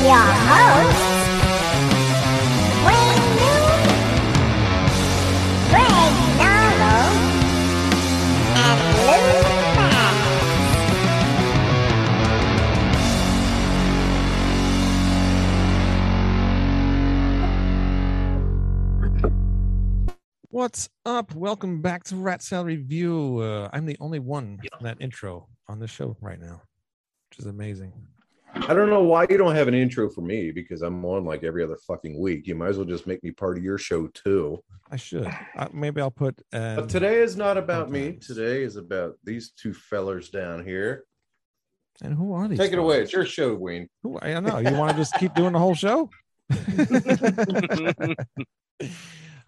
Your hosts, Wayne Noon, Greg Narvo, and Lou Max. What's up? Welcome back to Rat Salad Review. Uh, I'm the only one in that intro on the show right now, which is amazing. I don't know why you don't have an intro for me because I'm on like every other fucking week. You might as well just make me part of your show too. I should. Uh, maybe I'll put. Um, But today is not about me. Today is about these two fellers down here. And who are these? Take it away. It's your show, Wayne. Who? I don't know. You want to just keep doing the whole show?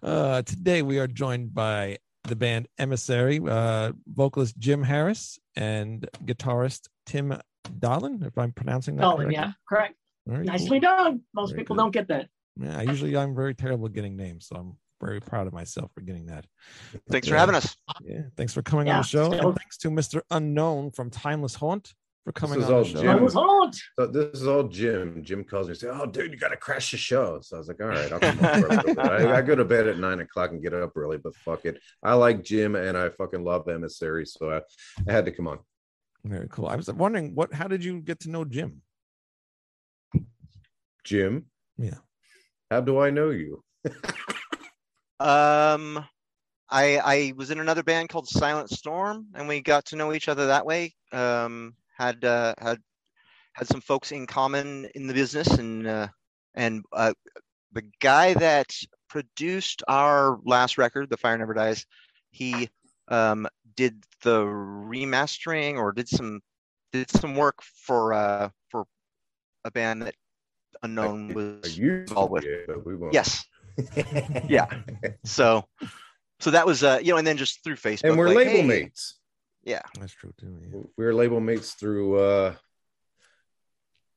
uh, today we are joined by the band Emissary, uh, vocalist Jym Harris, and guitarist Tim Dahlen. If I'm pronouncing that Oh, yeah, correct. Very cool. Nicely done. Most Very people good. don't get that. Yeah, usually I'm very terrible at getting names, so I'm very proud of myself for getting that. Thanks for Yeah. having us. Yeah, thanks for coming on the show, so- and thanks to Mr. Unknown from Timeless Haunt for coming is on all the show. Jym. I was haunt. So this is all Jym. Jym calls me and says, Oh, dude, you gotta crash the show. So I was like, All right, I'll come over. a. I, I go to bed at nine o'clock and get up early, but fuck it. I like Jym and I fucking love Emissary, so I, I had to come on. Very cool. I was wondering what. How did you get to know Jym? Jym, Yeah. how do I know you? Um, I I was in another band called Silent Storm, and we got to know each other that way. Um, had uh, had had some folks in common in the business, and uh, and uh, the guy that produced our last record, "The Fire Never Dies," he um did the remastering or did some did some work for uh for a band that unknown I was used to involved with. be, but we won't. Yes. Yeah. So, so that was uh, you know, and then just through Facebook. and we're like, label hey, mates. Yeah. That's true too. Yeah. We were label mates through uh,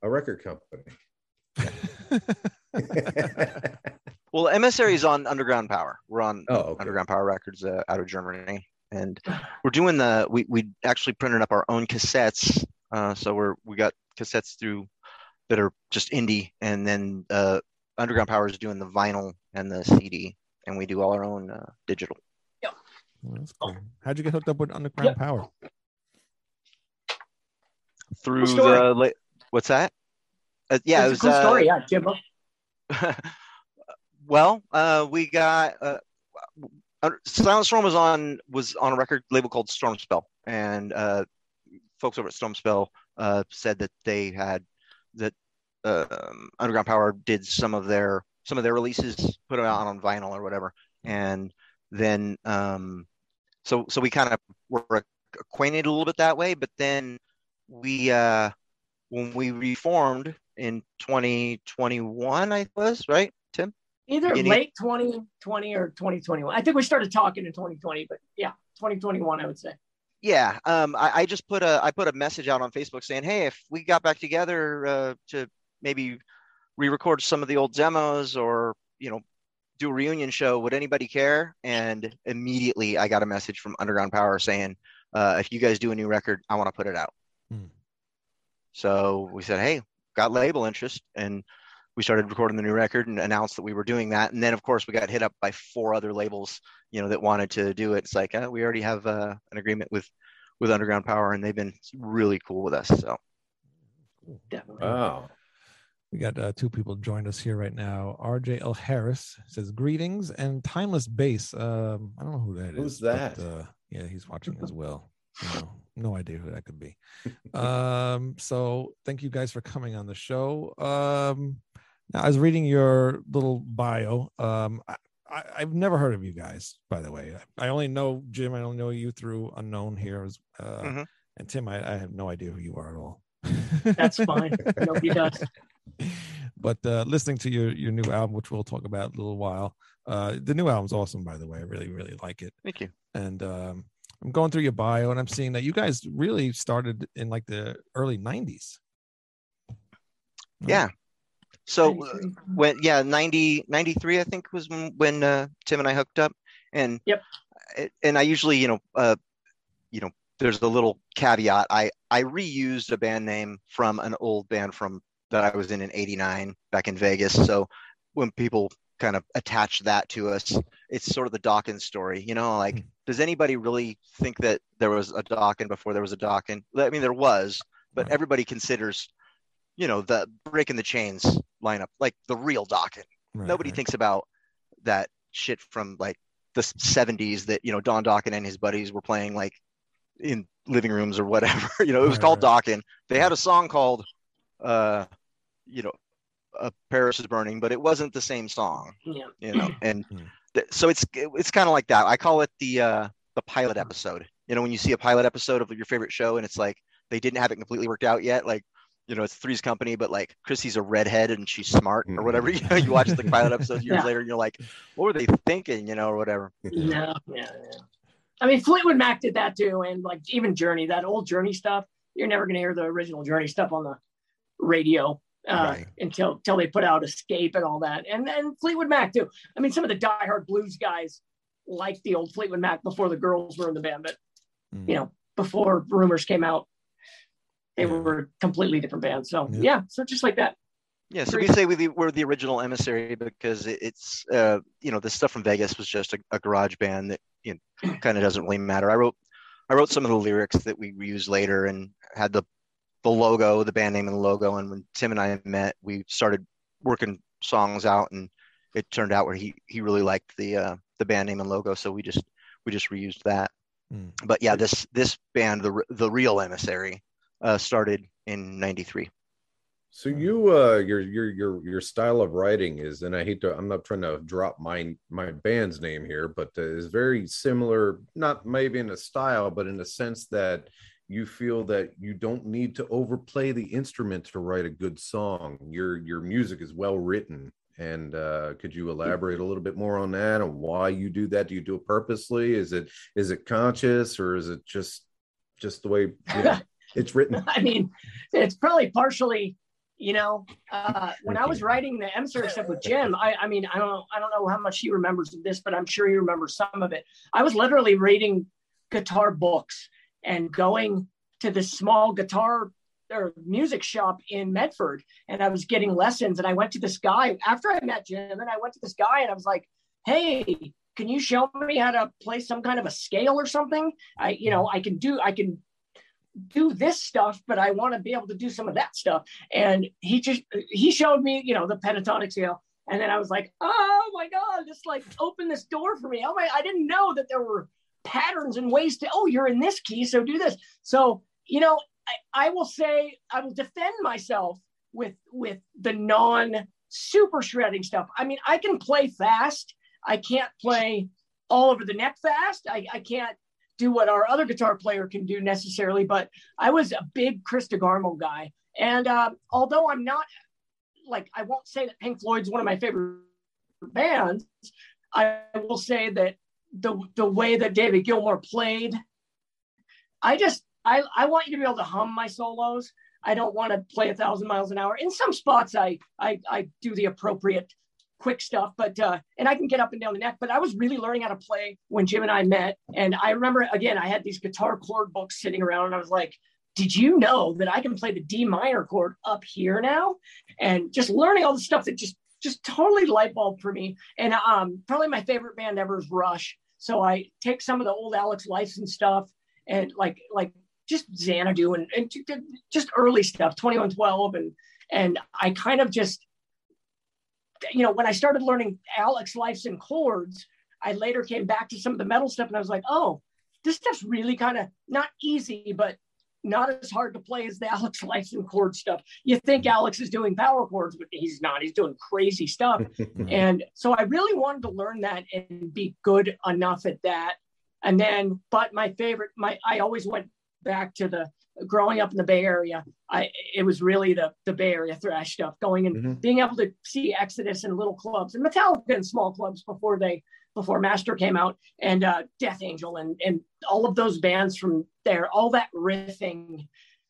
a record company. Well, Emissary is on Underground Power. We're on oh, okay. Underground Power Records uh, out of Germany, and we're doing the. We we actually printed up our own cassettes. Uh, so we're we got cassettes through that are just indie, and then uh, Underground Power is doing the vinyl and the CD, and we do all our own uh, digital. Well, that's cool. How'd you get hooked up with Underground Yep. Power? Through story. the la- what's that? Uh, yeah, it's it a was cool uh, story. Yeah, Jym. well, uh, we got uh, uh, Silent Storm was on was on a record label called Storm Spell, and uh, folks over at Storm Spell uh, said that they had that um, Underground Power did some of their some of their releases, put them out on vinyl or whatever, and then um, so so we kind of were acquainted a little bit that way, but then we uh, when we reformed in 2021, I was right, Tim. Either Beginning- late 2020 or 2021. I think we started talking in 2020, but yeah, 2021, I would say. Yeah, um, I, I just put a I put a message out on Facebook saying, hey, if we got back together uh, to maybe re-record some of the old demos or you know do a reunion show, would anybody care? And immediately I got a message from Underground Power saying, uh, if you guys do a new record, I want to put it out. Hmm. So we said, hey, got label interest, and we started recording the new record and announced that we were doing that. And then of course we got hit up by four other labels, you know, that wanted to do it. It's like uh, we already have uh, an agreement with with Underground Power, and they've been really cool with us. So Cool. Definitely. Wow. We got uh, two people joined us here right now. RJ L. Harris says greetings and timeless bass. Um, I don't know who that is. Who's but, that? uh, yeah, he's watching as well. You know, no idea who that could be. Um, so thank you guys for coming on the show. Um, Now, I was reading your little bio. Um, I, I, I've never heard of you guys, by the way. I only know Jym. I only know you through unknown here. as- Uh, Mhm. And Tim, I, I have no idea who you are at all. That's fine. Nobody does. But uh, listening to your your new album, which we'll talk about in a little while, uh, the new album's awesome. By the way, I really really like it. Thank you. And um, I'm going through your bio, and I'm seeing that you guys really started in like the early '90s. Yeah. So uh, when yeah 90 93 i think was when, when uh, tim and i hooked up. And Yep. And i usually you know uh you know there's a little caveat. I i reused a band name from an old band from that i was in in 89 back in vegas. So when people kind of attach that to us it's sort of the dokken story you know like Hmm. does anybody really think that there was a dokken before there was a dokken? I mean there was but everybody considers you know the breaking the chains lineup like the real Dokken. Right, Nobody right. thinks about that shit from like the 70s that you know Don Dokken and his buddies were playing like in living rooms or whatever. you know, it was Right, called right. Dokken. They had a song called uh you know uh, Paris is burning, but it wasn't the same song, Yeah. you know. And Hmm. th- so it's it's kind of like that. I call it the uh the pilot episode. You know, when you see a pilot episode of your favorite show and it's like they didn't have it completely worked out yet, like you know, it's Three's Company, but like Chrissy's a redhead and she's smart or whatever. You know, you watch the pilot episodes years Yeah. later and you're like, what were they thinking, you know, or whatever. No, yeah, yeah. I mean, Fleetwood Mac did that too, and like even Journey, that old Journey stuff. You're never gonna hear the original Journey stuff on the radio uh, Right. until until they put out Escape and all that, and and Fleetwood Mac too. I mean, some of the diehard blues guys liked the old Fleetwood Mac before the girls were in the band, but Mm. you know, before rumors came out, they Yeah. were completely different bands. So Yeah. yeah, so just like that. Yeah, so we say we, we're the original emissary because it's, uh, you know, the stuff from Vegas was just a, a garage band that you know, kind of doesn't really matter. I wrote, I wrote some of the lyrics that we used later and had the, the logo, the band name and the logo. And when Tim and I met, we started working songs out, and it turned out where he he really liked the uh, the band name and logo, so we just we just reused that. Mm. But yeah, this this band, the the real emissary, uh, started in '93. So you uh your your your your style of writing is and I hate to I'm not trying to drop my my band's name here but uh, is very similar not maybe in a style but in a sense that you feel that you don't need to overplay the instrument to write a good song. Your your music is well written and uh could you elaborate a little bit more on that and why you do that? Do you do it purposely? Is it is it conscious or is it just just the way you know, it's written I mean, it's probably partially, you know, uh, when I was writing the Emissary stuff with Jym, I, I mean, I don't know, I don't know how much he remembers of this, but I'm sure he remembers some of it. I was literally reading guitar books and going to this small guitar or music shop in Medford, and I was getting lessons. And I went to this guy after I met Jym, and I went to this guy, and I was like, "Hey, can you show me how to play some kind of a scale or something? I, you know, I can do, I can do this stuff, but I want to be able to do some of that stuff. And he just he showed me, you know, the pentatonic scale. And then I was like, oh my God, just like open this door for me. Oh my, I didn't know that there were patterns and ways to, oh, you're in this key, so do this. So, you know, I, I will say I will defend myself with with the non super shredding stuff. I mean, I can play fast. I can't play all over the neck fast. I, I can't do what our other guitar player can do necessarily, but I was a big Chris DeGarmo guy. And um, although I'm not like, I won't say that Pink Floyd's one of my favorite bands, I will say that the, the way that David Gilmour played, I just, I, I want you to be able to hum my solos. I don't want to play a thousand miles an hour. In some spots, I, I, I do the appropriate quick stuff, but uh, and I can get up and down the neck. But I was really learning how to play when Jym and I met, and I remember again I had these guitar chord books sitting around, and I was like, "Did you know that I can play the D minor chord up here now?" And just learning all the stuff that just just totally light bulb for me. And um, probably my favorite band ever is Rush. So I take some of the old Alex Lifeson stuff and like like just Xanadu and, and just early stuff, 2112, and and I kind of just you know, when I started learning Alex Lifeson chords, I later came back to some of the metal stuff and I was like, oh, this stuff's really kind of not easy, but not as hard to play as the Alex Lifeson chord stuff. You think Alex is doing power chords, but he's not. He's doing crazy stuff. and so I really wanted to learn that and be good enough at that. And then, but my favorite, my I always went back to the growing up in the Bay Area. I it was really the the Bay Area thrash stuff, going and Mhm. being able to see Exodus in little clubs and Metallica in small clubs before they before Master came out, and uh, Death Angel and and all of those bands from there. All that riffing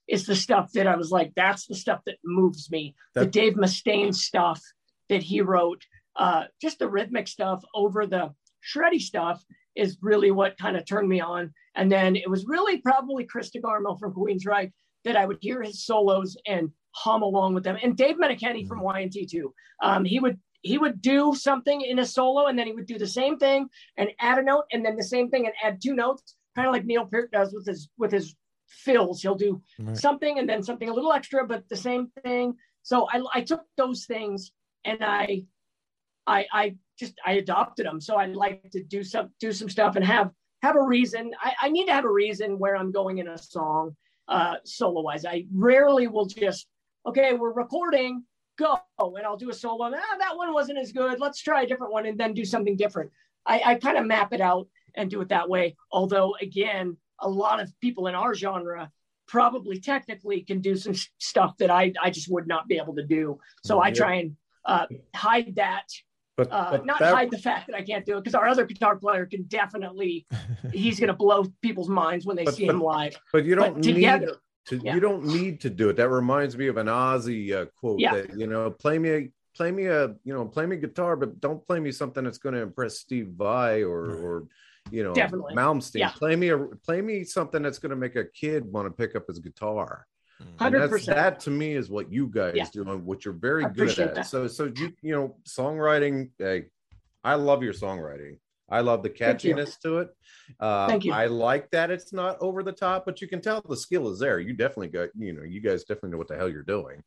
is the stuff that I was like, that's the stuff that moves me. the Dave Mustaine stuff that he wrote, uh, just the rhythmic stuff over the shreddy stuff is really what kind of turned me on. And then it was really probably Chris DeGarmo from Queensryche that I would hear his solos and hum along with them. And Dave Meniketti from Y&T too. Um, he would he would do something in a solo and then he would do the same thing and add a note and then the same thing and add two notes, kind of like Neil Peart does with his with his fills. He'll do Right. something and then something a little extra, but the same thing. So I, I took those things and I, I, I just I adopted them. So I'd like to do some do some stuff and have have a reason. I, I need to have a reason where I'm going in a song, uh, solo wise. I rarely will just okay, we're recording, go, and I'll do a solo. Ah, that one wasn't as good. Let's try a different one and then do something different. I, I kind of map it out and do it that way. Although again, a lot of people in our genre probably technically can do some stuff that I, I just would not be able to do. So I try and uh, hide that, But, uh, but not that- hide the fact that I can't do it because our other guitar player can definitely, he's going to blow people's minds when they But- see but him live. but you don't need together, to Yeah. you don't need to do it that reminds me of an ozzy uh, quote Yeah. that you know play me a play me a you know play me guitar but don't play me something that's going to impress steve vai or Right. or you know Definitely. malmsteen Yeah. play me a play me something that's going to make a kid want to pick up his guitar Mm. And that's- 100%. that to me is what you guys Yeah. do and what you're very I good at that. so so you you know songwriting hey, i love your songwriting i love the catchiness to it uh, Thank you. i like that it's not over the top but you can tell the skill is there you definitely got you know you guys definitely know what the hell you're doing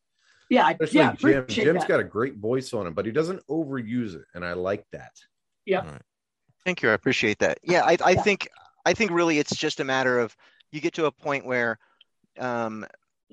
yeah, I, especially yeah, jym appreciate jym's that. got a great voice on him but he doesn't overuse it and i like that Yeah. Thank you. I appreciate that. Yeah, I, I Yeah. think I think really it's just a matter of you get to a point where um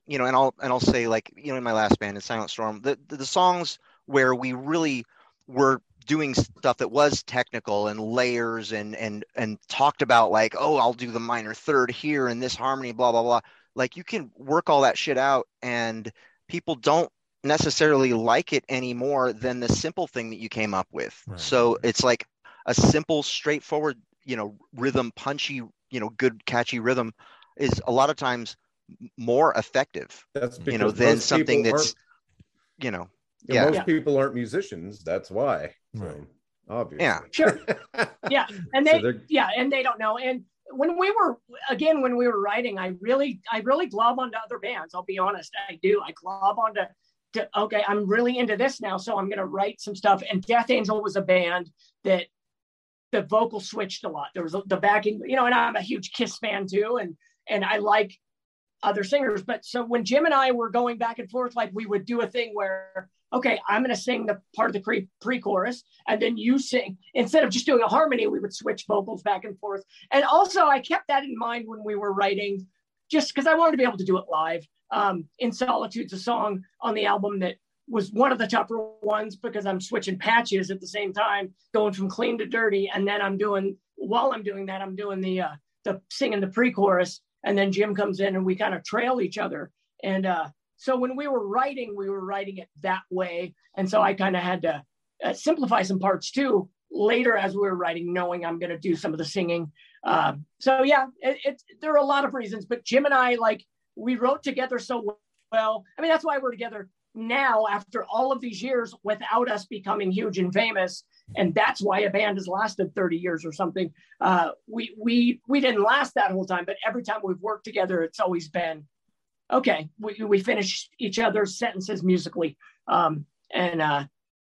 you know and I'll and I'll say like you know in my last band in Silent Storm the the, the songs where we really were doing stuff that was technical and layers and and and talked about like oh I'll do the minor third here and this harmony blah blah blah like you can work all that shit out and people don't necessarily like it any more than the simple thing that you came up with Right. so it's like a simple straightforward you know rhythm punchy you know good catchy rhythm is a lot of times more effective that's you know than something that's you know yeah, yeah. most Yeah. people aren't musicians that's why so, Right. obviously Yeah. Sure. Yeah, and they they're- yeah, and they don't know. And when we were again when we were writing, I really I really glob onto other bands. I'll be honest, I do. I glob onto to, okay, I'm really into this now, so I'm gonna write some stuff. And Death Angel was a band that the vocal switched a lot. There was a, the backing, you know, and I'm a huge Kiss fan too, and and I like other singers. But so when Jym and I were going back and forth, like we would do a thing where, okay, I'm going to sing the part of the pre- pre-chorus, and then you sing. Instead of just doing a harmony, we would switch vocals back and forth. And also, I kept that in mind when we were writing, just because I wanted to be able to do it live. Um, in Solitude's a song on the album that was one of the tougher ones because I'm switching patches at the same time, going from clean to dirty, and then I'm doing while I'm doing that, I'm doing the uh, the singing the pre-chorus, and then Jym comes in and we kind of trail each other. And uh, so when we were writing, we were writing it that way, and so I kind of had to uh, simplify some parts too later as we were writing, knowing I'm going to do some of the singing. Uh, so yeah, it, it, there are a lot of reasons, but Jym and I like we wrote together so well. I mean, that's why we're together now after all of these years without us becoming huge and famous and that's why a band has lasted 30 years or something. Uh, we we we didn't last that whole time but every time we've worked together it's always been okay we, we finish each other's sentences musically. Um, and uh,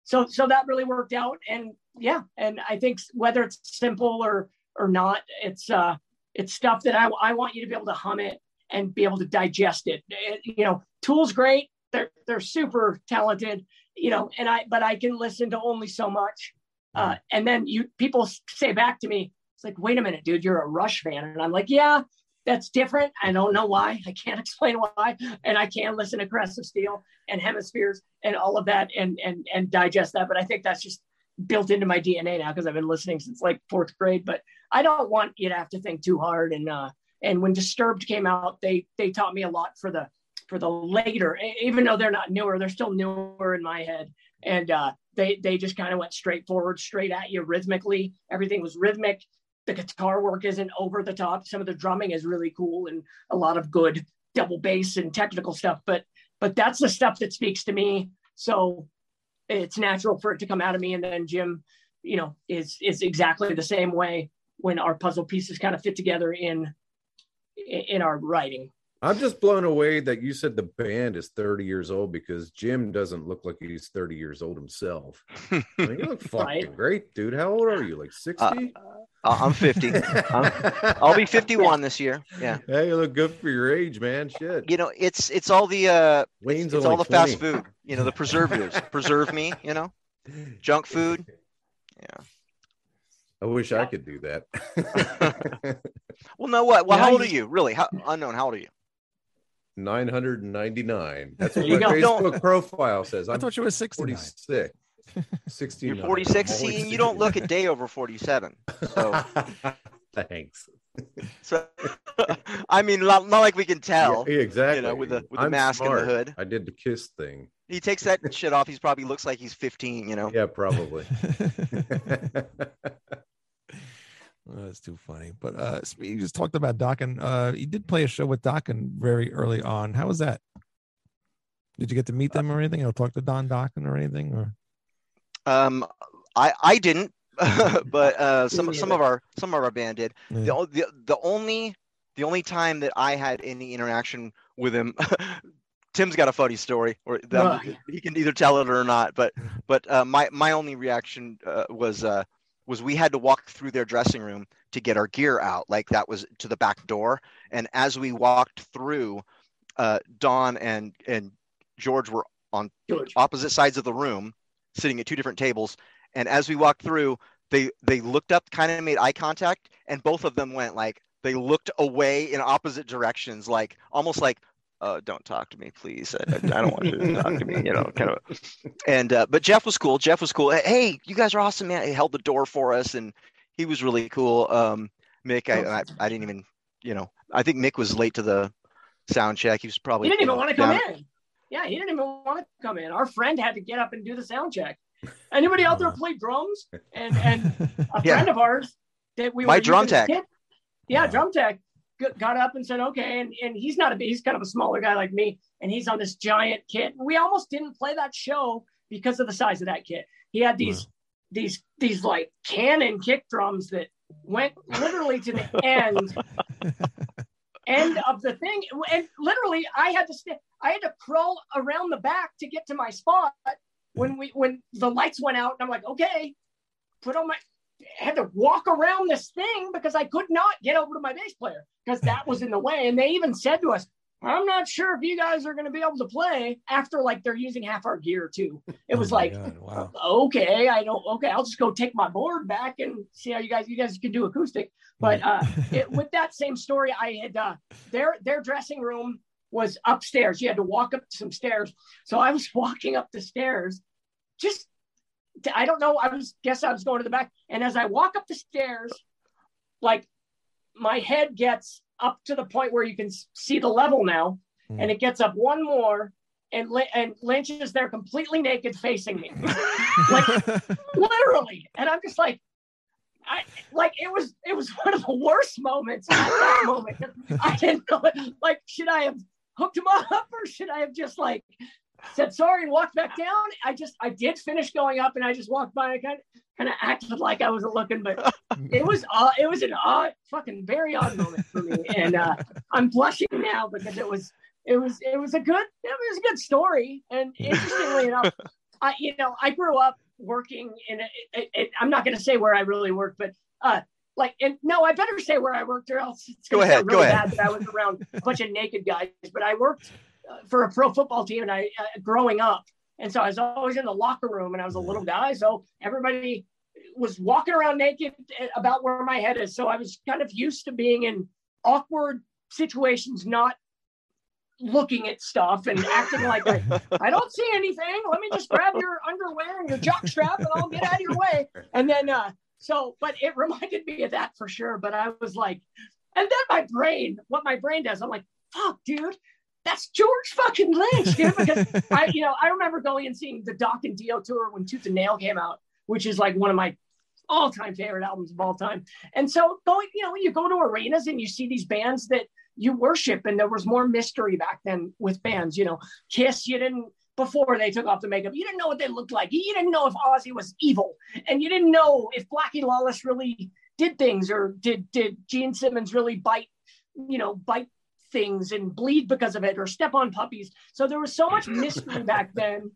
so so that really worked out. And yeah and i think whether it's simple or or not it's uh it's stuff that i, I want you to be able to hum it and be able to digest it, It- you know tools great. They're they're super talented you know and i but i can listen to only so much uh, and then you people say back to me it's like wait a minute dude you're a rush fan and i'm like yeah that's different. I don't know why. I can't explain why. And I can listen to Caress of Steel and Hemispheres and all of that and and and digest that. But I think that's just built into my DNA now because I've been listening since like fourth grade. But I don't want you to have to think too hard. And uh and when Disturbed came out, they they taught me a lot for the for the later, even though they're not newer, they're still newer in my head. And uh they they just kind of went straight forward, straight at you rhythmically. Everything was rhythmic the guitar work isn't over the top. Some of the drumming is really cool and a lot of good double bass and technical stuff. But but that's the stuff that speaks to me. So it's natural for it to come out of me. And then Jym, you know, is is exactly the same way when our puzzle pieces kind of fit together in in our writing. I'm just blown away that you said the band is 30 years old because Jym doesn't look like he's 30 years old himself. I mean, you look fucking Right. great, dude. How old are you? Like 60? Uh, Uh, I'm 50. I'm, I'll be 51 this year. Yeah. hey, you look good for your age, man. Shit. You know, it's it's all the uh Wayne's it's all the fast food. You know, the preservatives preserve me. You know, junk food. Yeah. I wish I could do that. Well, no, what? Well, Yeah, how old are you- you? Really? How unknown? How old are you? 999. That's what you my go. Facebook profile says. I I'm thought you were 69. 46. 69. You're 46. See, and you don't look a day over 47. So, Thanks. so I mean, not, not like we can tell. Yeah, exactly. with the- with the I'm mask and the hood. I did the kiss thing. He takes that shit off. He's probably looks like he's 15. You know. Yeah, probably. Oh, That's too funny. But uh you just talked about Dokken. Uh you did play a show with Dokken very early on. How was that? Did you get to meet them or anything? Or talk to Don Dokken or anything? Or Um, I I didn't, but uh, some some of our some of our band did. Yeah. The, the the only the only time that I had any interaction with him, Tim's got a funny story, or that, Ugh. he can either tell it or not. But but uh, my my only reaction uh, was uh, was we had to walk through their dressing room to get our gear out, like that was to the back door. And as we walked through, uh, Don and and George were George. opposite sides of the room, sitting at two different tables. And as we walked through, they they looked up, kind of made eye contact, and both of them went like they looked away in opposite directions, like almost like, uh, "Don't talk to me, please. I, I don't want you to talk to me." You know, kind of. And uh, but Jeff was cool. Jeff was cool. Hey, you guys are awesome, man. He held the door for us, and he was really cool. Um, Mick, I, I I didn't even, you know, I think Mick was late to the sound check. He was probably He didn't you even know, want to come down- in. Yeah, he didn't even want to come in. Our friend had to get up and do the sound check. Anybody out there Uh-huh. play drums? And and a Yeah. friend of ours that we My were drum tech. kid- yeah, Wow. drum tech g- got up and said, okay. And, and he's not a big, he's kind of a smaller guy like me. And he's on this giant kit. We almost didn't play that show because of the size of that kit. He had these, these, these like cannon kick drums that went literally to the end, end of the thing. And literally I had to st- I had to crawl around the back to get to my spot when we, when the lights went out and I'm like, okay, put on my, had to walk around this thing because I could not get over to my bass player because that was in the way. And they even said to us, I'm not sure if you guys are going to be able to play after like they're using half our gear too. It was Oh like, God, wow. okay, I don't, okay, I'll just go take my board back and see how you guys, you guys can do acoustic. But uh, it, with that same story, I had uh, their their dressing room was upstairs. You had to walk up some stairs. So I was walking up the stairs, just to- I don't know. I was guess I was going to the back, and as I walk up the stairs, like my head gets up to the point where you can see the level now, hmm. and it gets up one more, and and Lynch is there completely naked facing me, like literally, and I'm just like. I like it was it was one of the worst moments at that moment. I didn't know like should I have hooked him up or should I have just like said sorry and walked back down? I just I did finish going up and I just walked by and kind of kind of acted like I wasn't looking, but it was uh, it was an odd fucking very odd moment for me, and uh, I'm blushing now because it was it was it was a good it was a good story, and interestingly enough, I you know I grew up working in a, it, it, I'm not going to say where I really worked, but uh like and no I better say where I worked or else it's Go ahead, sound go really ahead. bad that I was around a bunch of naked guys, but I worked for a pro football team and I uh, growing up, and so I was always in the locker room and I was a little guy, so everybody was walking around naked uh, about where my head is. So I was kind of used to being in awkward situations not looking at stuff and acting like I, I don't see anything. Let me just grab your underwear and your jock strap and I'll get out of your way. And then uh so but it reminded me of that for sure. But I was like, and then my brain, what my brain does, I'm like, fuck, dude, that's George fucking Lynch, dude. Because I, you know, I remember going and seeing the Dokken Dio tour when Tooth and Nail came out, which is like one of my all-time favorite albums of all time. And so going, you know, you go to arenas and you see these bands that you worship, and there was more mystery back then with bands. You know, Kiss, you didn't before they took off the makeup, you didn't know what they looked like. You didn't know if Ozzy was evil, and you didn't know if Blackie Lawless really did things or did did Gene Simmons really bite, you know, bite things and bleed because of it or step on puppies. So there was so much mystery back then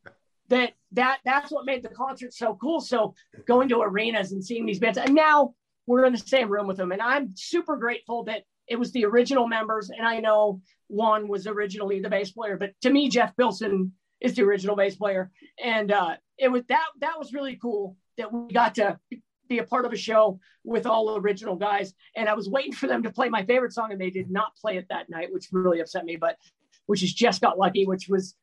that that that's what made the concert so cool. So going to arenas and seeing these bands, and now we're in the same room with them, and I'm super grateful that it was the original members. And I know one was originally the bass player, but to me, Jeff Pilson is the original bass player, and uh, it was that that was really cool that we got to be a part of a show with all original guys. And I was waiting for them to play my favorite song, and they did not play it that night, which really upset me. But which is just got lucky, which was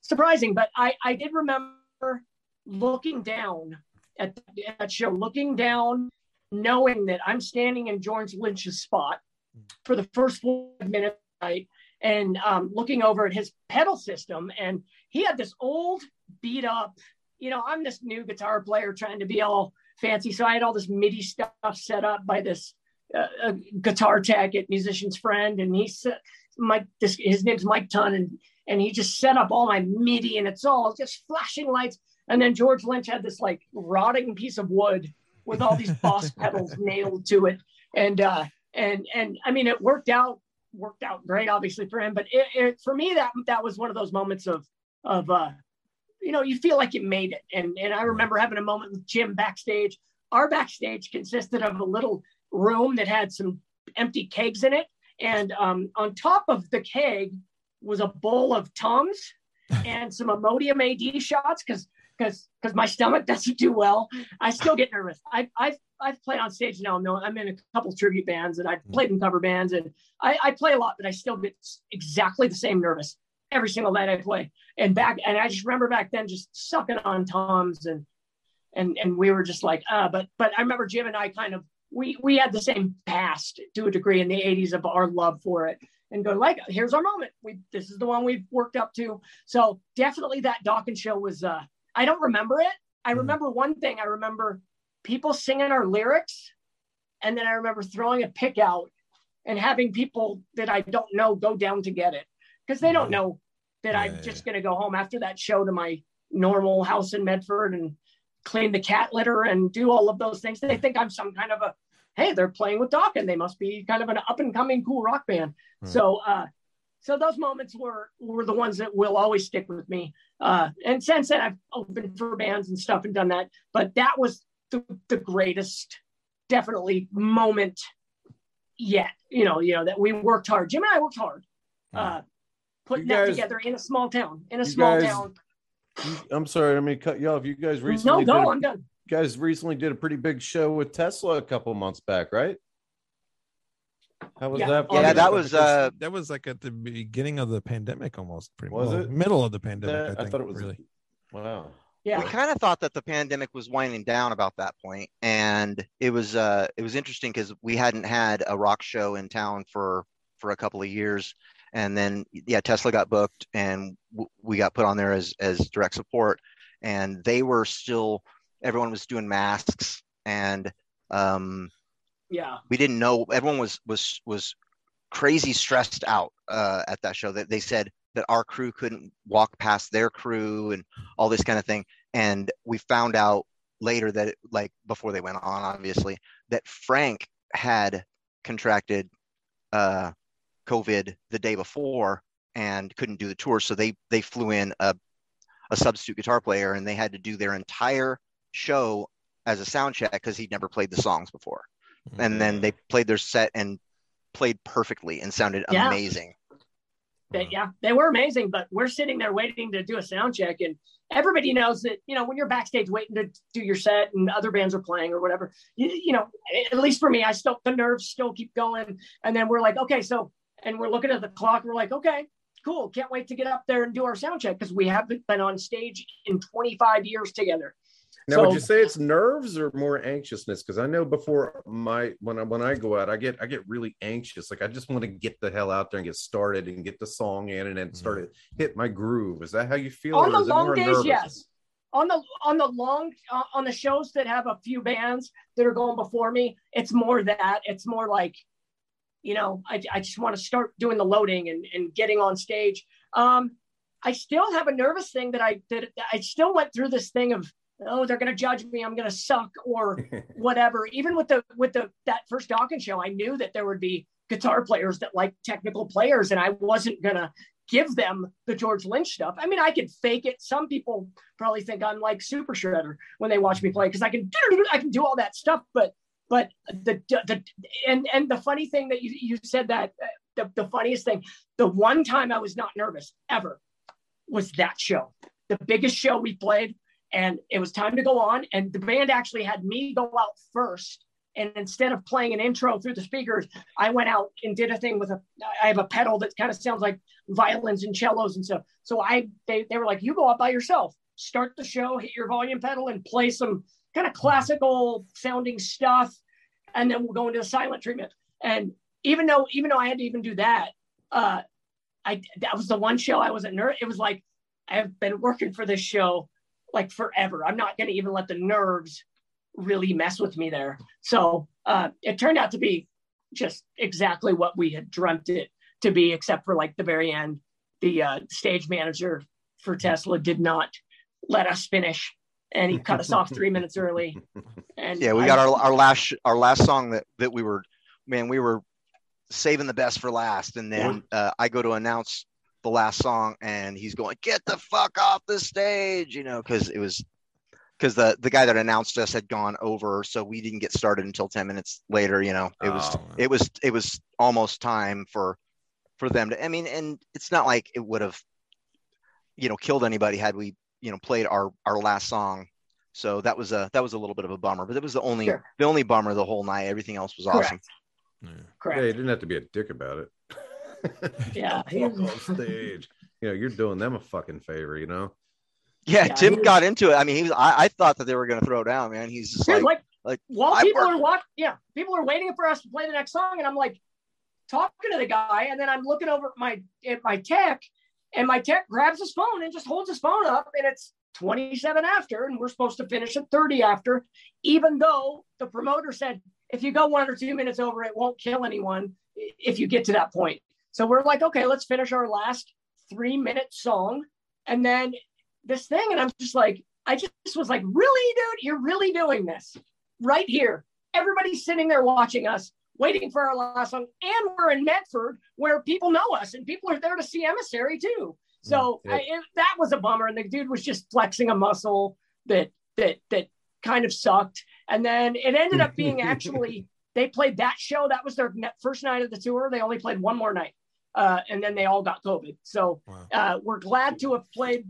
surprising. But I I did remember looking down at that show, looking down, knowing that I'm standing in George Lynch's spot for the first five minutes right, and um, looking over at his pedal system, and he had this old beat up. You know, I'm this new guitar player trying to be all fancy, so I had all this MIDI stuff set up by this uh, guitar tech at Musician's Friend, and he said, "Mike, this his name's Mike Tunn, and and he just set up all my MIDI, and it's all just flashing lights." And then George Lynch had this like rotting piece of wood with all these boss pedals nailed to it, and uh, and and I mean, it worked out worked out great, obviously for him. But it, it, for me, that that was one of those moments of of uh, you know, you feel like you made it. And and I remember having a moment with Jym backstage. Our backstage consisted of a little room that had some empty kegs in it, and um, on top of the keg was a bowl of Tums and some Imodium AD shots because because because my stomach doesn't do well. I still get nervous. I, I've I've played on stage now. I'm, I'm in a couple tribute bands and I've played in cover bands and I, I play a lot, but I still get exactly the same nervous every single night I play. And back and I just remember back then just sucking on Tums and and and we were just like, uh, but but I remember Jym and I kind of we we had the same past to a degree in the 80s of our love for it and go like here's our moment we this is the one we've worked up to so definitely that Dokken show was uh I don't remember it. I remember one thing. I remember people singing our lyrics, and then I remember throwing a pick out and having people that I don't know go down to get it because they don't know that I'm Yeah, just going to go home after that show to my normal house in Medford and clean the cat litter and do all of those things. They think I'm some kind of a hey, they're playing with and they must be kind of an up and coming cool rock band. Right. So uh so those moments were were the ones that will always stick with me. Uh, and since then, I've opened for bands and stuff and done that. But that was the, the greatest, definitely moment yet. You know, you know that we worked hard. Jym and I worked hard, uh, putting You that guys- together in a small town. In a small guys town. I'm sorry, I mean cut you off. You guys No, recently go. did a- I'm done. you guys recently did a pretty big show with Tesla a couple months back, right? How was Yeah. that? Yeah, for that was, uh, that was like at the beginning of the pandemic, almost pretty Was well, it? middle of the pandemic. That- I, I thought it was really. wow. Yeah. we kind of thought that the pandemic was winding down about that point and it was uh it was interesting because we hadn't had a rock show in town for for a couple of years and then yeah tesla got booked and w- we got put on there as as direct support. And they were still everyone was doing masks and um Yeah. we didn't know everyone was was was crazy stressed out uh, at that show. That they said that our crew couldn't walk past their crew and all this kind of thing. And we found out later that it, like before they went on obviously that frank had contracted uh, covid the day before and couldn't do the tour so they they flew in a, a substitute guitar player and they had to do their entire show as a sound check because he'd never played the songs before and then they mm. played their set and played perfectly and sounded Yeah. amazing. They, mm. yeah, they were amazing, but we're sitting there waiting to do a sound check, and everybody knows that you know when you're backstage waiting to do your set and other bands are playing or whatever. You, you know, at least for me, I still the nerves still keep going, and then we're like, okay, so and we're looking at the clock. We're like, okay, cool. Can't wait to get up there and do our sound check because we haven't been on stage in 25 years together. Now, So- would you say it's nerves or more anxiousness? Because I know before my when I when I go out, I get I get really anxious. Like I just want to get the hell out there and get started and get the song in and then start it hit my groove. Is that how you feel? on the long days, nervous? yes. On the on the long uh, on the shows that have a few bands that are going before me, it's more that it's more like, you know, I, I just want to start doing the loading and, and getting on stage. Um, I still have a nervous thing that I that I still went through this thing of oh they're gonna judge me I'm gonna suck or whatever. Even with the with the that first Dokken show, I knew that there would be guitar players that like technical players, and I wasn't gonna give them the George Lynch stuff. I mean, I could fake it. Some people probably think I'm like Super Shredder when they watch me play because I can I can do all that stuff. But but the the and and the funny thing that you you said that uh, the, the funniest thing, the one time I was not nervous ever was that show, the biggest show we played, and it was time to go on, and the band actually had me go out first. And instead of playing an intro through the speakers, I went out and did a thing with a. I have a pedal that kind of sounds like violins and cellos and stuff. So I, they, they were like, "You go out by yourself, start the show, hit your volume pedal, and play some kind of classical sounding stuff, and then we'll go into the silent treatment." And even though, even though I had to even do that, uh, I that was the one show I wasn't nervous. It was like I've been working for this show like forever. I'm not going to even let the nerves really mess with me there. So uh, it turned out to be just exactly what we had dreamt it to be, except for like the very end. The uh, stage manager for Tesla did not let us finish, and he cut us off three minutes early. And Yeah, we I- got our our last our last song that that we were man we were saving the best for last, and then uh, I go to announce the last song, and he's going get the fuck off the stage, you know, because it was because the the guy that announced us had gone over, so we didn't get started until ten minutes later. You know, it was Oh, man. it was it was almost time for for them to. I mean, and it's not like it would have you know killed anybody had we you know played our our last song so that was a that was a little bit of a bummer but it was the only Sure. the only bummer the whole night everything else was Correct. awesome Yeah. correct. Yeah, you didn't have to be a dick about it. Yeah. Fuck on stage. You know, you're doing them a fucking favor, you know? yeah, Yeah, tim was- got into it i mean he was i, I thought that they were going to throw down man he's just like like, like, while I people work- are watching, yeah, people are waiting for us to play the next song, and I'm like talking to the guy, and then I'm looking over at my at my tech, and my tech grabs his phone and just holds his phone up, and it's 27 after, and we're supposed to finish at 30 after, even though the promoter said if you go one or two minutes over, it won't kill anyone if you get to that point. So we're like, okay, let's finish our last three minute song, and then this thing, and I'm just like, I just was like, really, dude, you're really doing this right here. Everybody's sitting there watching us, waiting for our last song. And we're in Medford where people know us and people are there to see Emissary too. So Mm, yeah. I, it, that was a bummer. And the dude was just flexing a muscle that, that, that kind of sucked. And then it ended up being actually, they played that show. That was their first night of the tour. They only played one more night. Uh, and then they all got COVID. So Wow. uh, we're glad to have played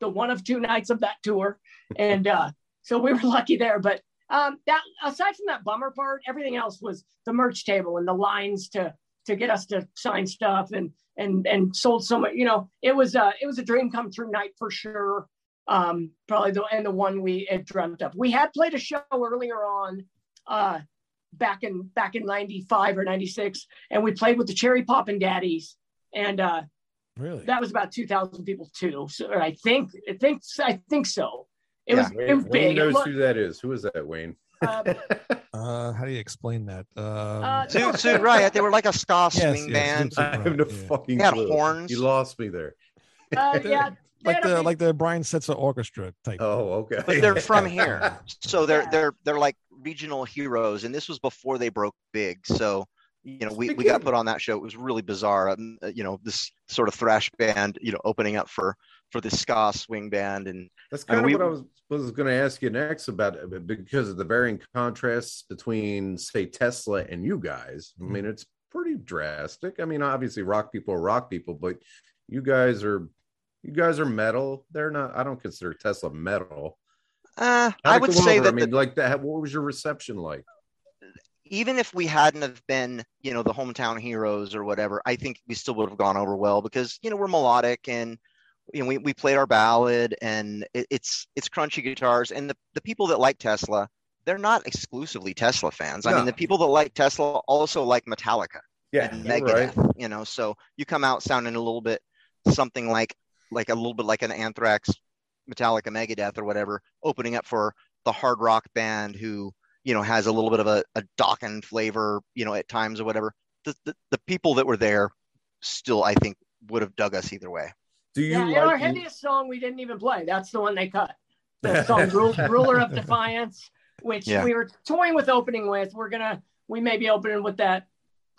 the one of two nights of that tour. And uh, so we were lucky there. But um, that aside from that bummer part, everything else was the merch table and the lines to to get us to sign stuff and and and sold so much. You know, it was uh, it was a dream come true night for sure. Um, probably the and the one we had dreamt of. We had played a show earlier on, uh, back in back in '95 or '96, and we played with the Cherry Poppin' Daddies, and uh, Really? that was about 2,000 people too. So I think I think I think so. It Yeah. was it Wayne, was Wayne big. It knows looked- who that is. Who is that, Wayne? uh, Uh, how do you explain that? Um, Uh, Suit, suit right they were like a ska Yes, swing yes, band Suit I have no Right, yeah. fucking They had clue. horns. You lost me there. uh, yeah, they like had a the big- like the Brian Setzer Orchestra type. Oh, okay. but they're from here so they're Yeah. they're they're like regional heroes and this was before they broke big so you know we, we got put on that show it was really bizarre um, uh, you know this sort of thrash band you know opening up for for the ska swing band and That's I mean, kind of we- what I was was going to ask you next about uh, because of the varying contrasts between, say, Tesla and you guys. I mean, it's pretty drastic. I mean, obviously, rock people are rock people, but you guys are you guys are metal. They're not. I don't consider Tesla metal. uh, i would say over? that I mean, the- like that. What was your reception like? even if we hadn't have been, you know, the hometown heroes or whatever, I think we still would have gone over well because you know we're melodic and you know we, we played our ballad and it, it's it's crunchy guitars and the, the people that like Tesla, they're not exclusively Tesla fans. I mean, the people that like Tesla also like Metallica Yeah, and Megadeth, right. you know. So you come out sounding a little bit something like like a little bit like an Anthrax, Metallica, Megadeth, or whatever, opening up for the hard rock band who you know has a little bit of a, a Dokken flavor, you know, at times or whatever. The, the the people that were there still, I think, would have dug us either way. Do you Yeah, like our heaviest song we didn't even play. That's the one they cut. The song Rule, Ruler of Defiance, which Yeah. we were toying with opening with. We're gonna we may be opening with that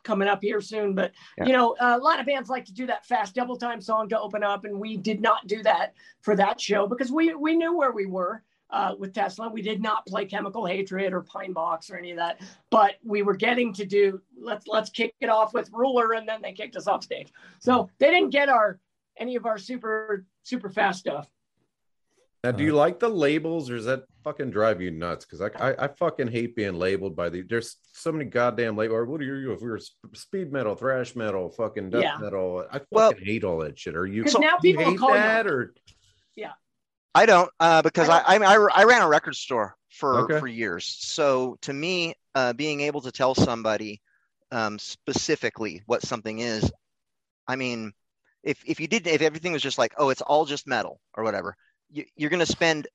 coming up here soon. But Yeah. you know, a lot of bands like to do that fast double time song to open up, and we did not do that for that show because we we knew where we were. Uh, with Tesla, we did not play Chemical Hatred or Pine Box or any of that, but we were getting to do let's let's kick it off with Ruler, and then they kicked us off stage. So they didn't get our any of our super super fast stuff. Now, do you like the labels, or does that fucking drive you nuts? Because I, I, I fucking hate being labeled by the. There's so many goddamn labels. What are you? If we were sp- speed metal, thrash metal, fucking death Yeah. metal, I fucking Well- hate all that shit. Are you? 'Cause so, now you people hate call you- that, or yeah? I don't, uh, because I I, I, I, I ran a record store for, Okay. for years. So to me, uh, being able to tell somebody um, specifically what something is, I mean, if, if you did, if everything was just like, oh, it's all just metal or whatever, you, you're going to spend,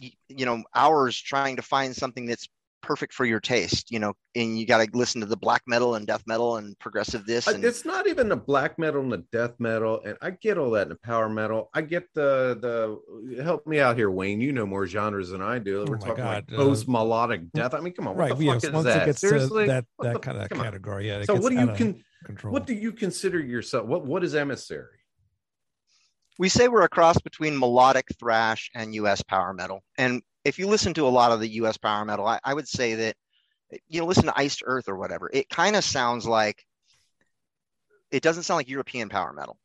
you know, hours trying to find something that's perfect for your taste, you know, and you got to listen to the black metal and death metal and progressive this. And it's not even the black metal and the death metal, and I get all that in the power metal. I get the the help me out here, Wayne. You know more genres than I do. We're Oh my talking like God, uh, post melodic death. I mean, come on, what right. the Yes. fuck is Once that? it gets Seriously, to that that the- kind of come on. category, yeah. So what do you out can? control? What do you consider yourself? What what is emissary? We say we're a cross between melodic thrash and US power metal. And if you listen to a lot of the US power metal, I, I would say that, you know, listen to Iced Earth or whatever. It kind of sounds like, it doesn't sound like European power metal.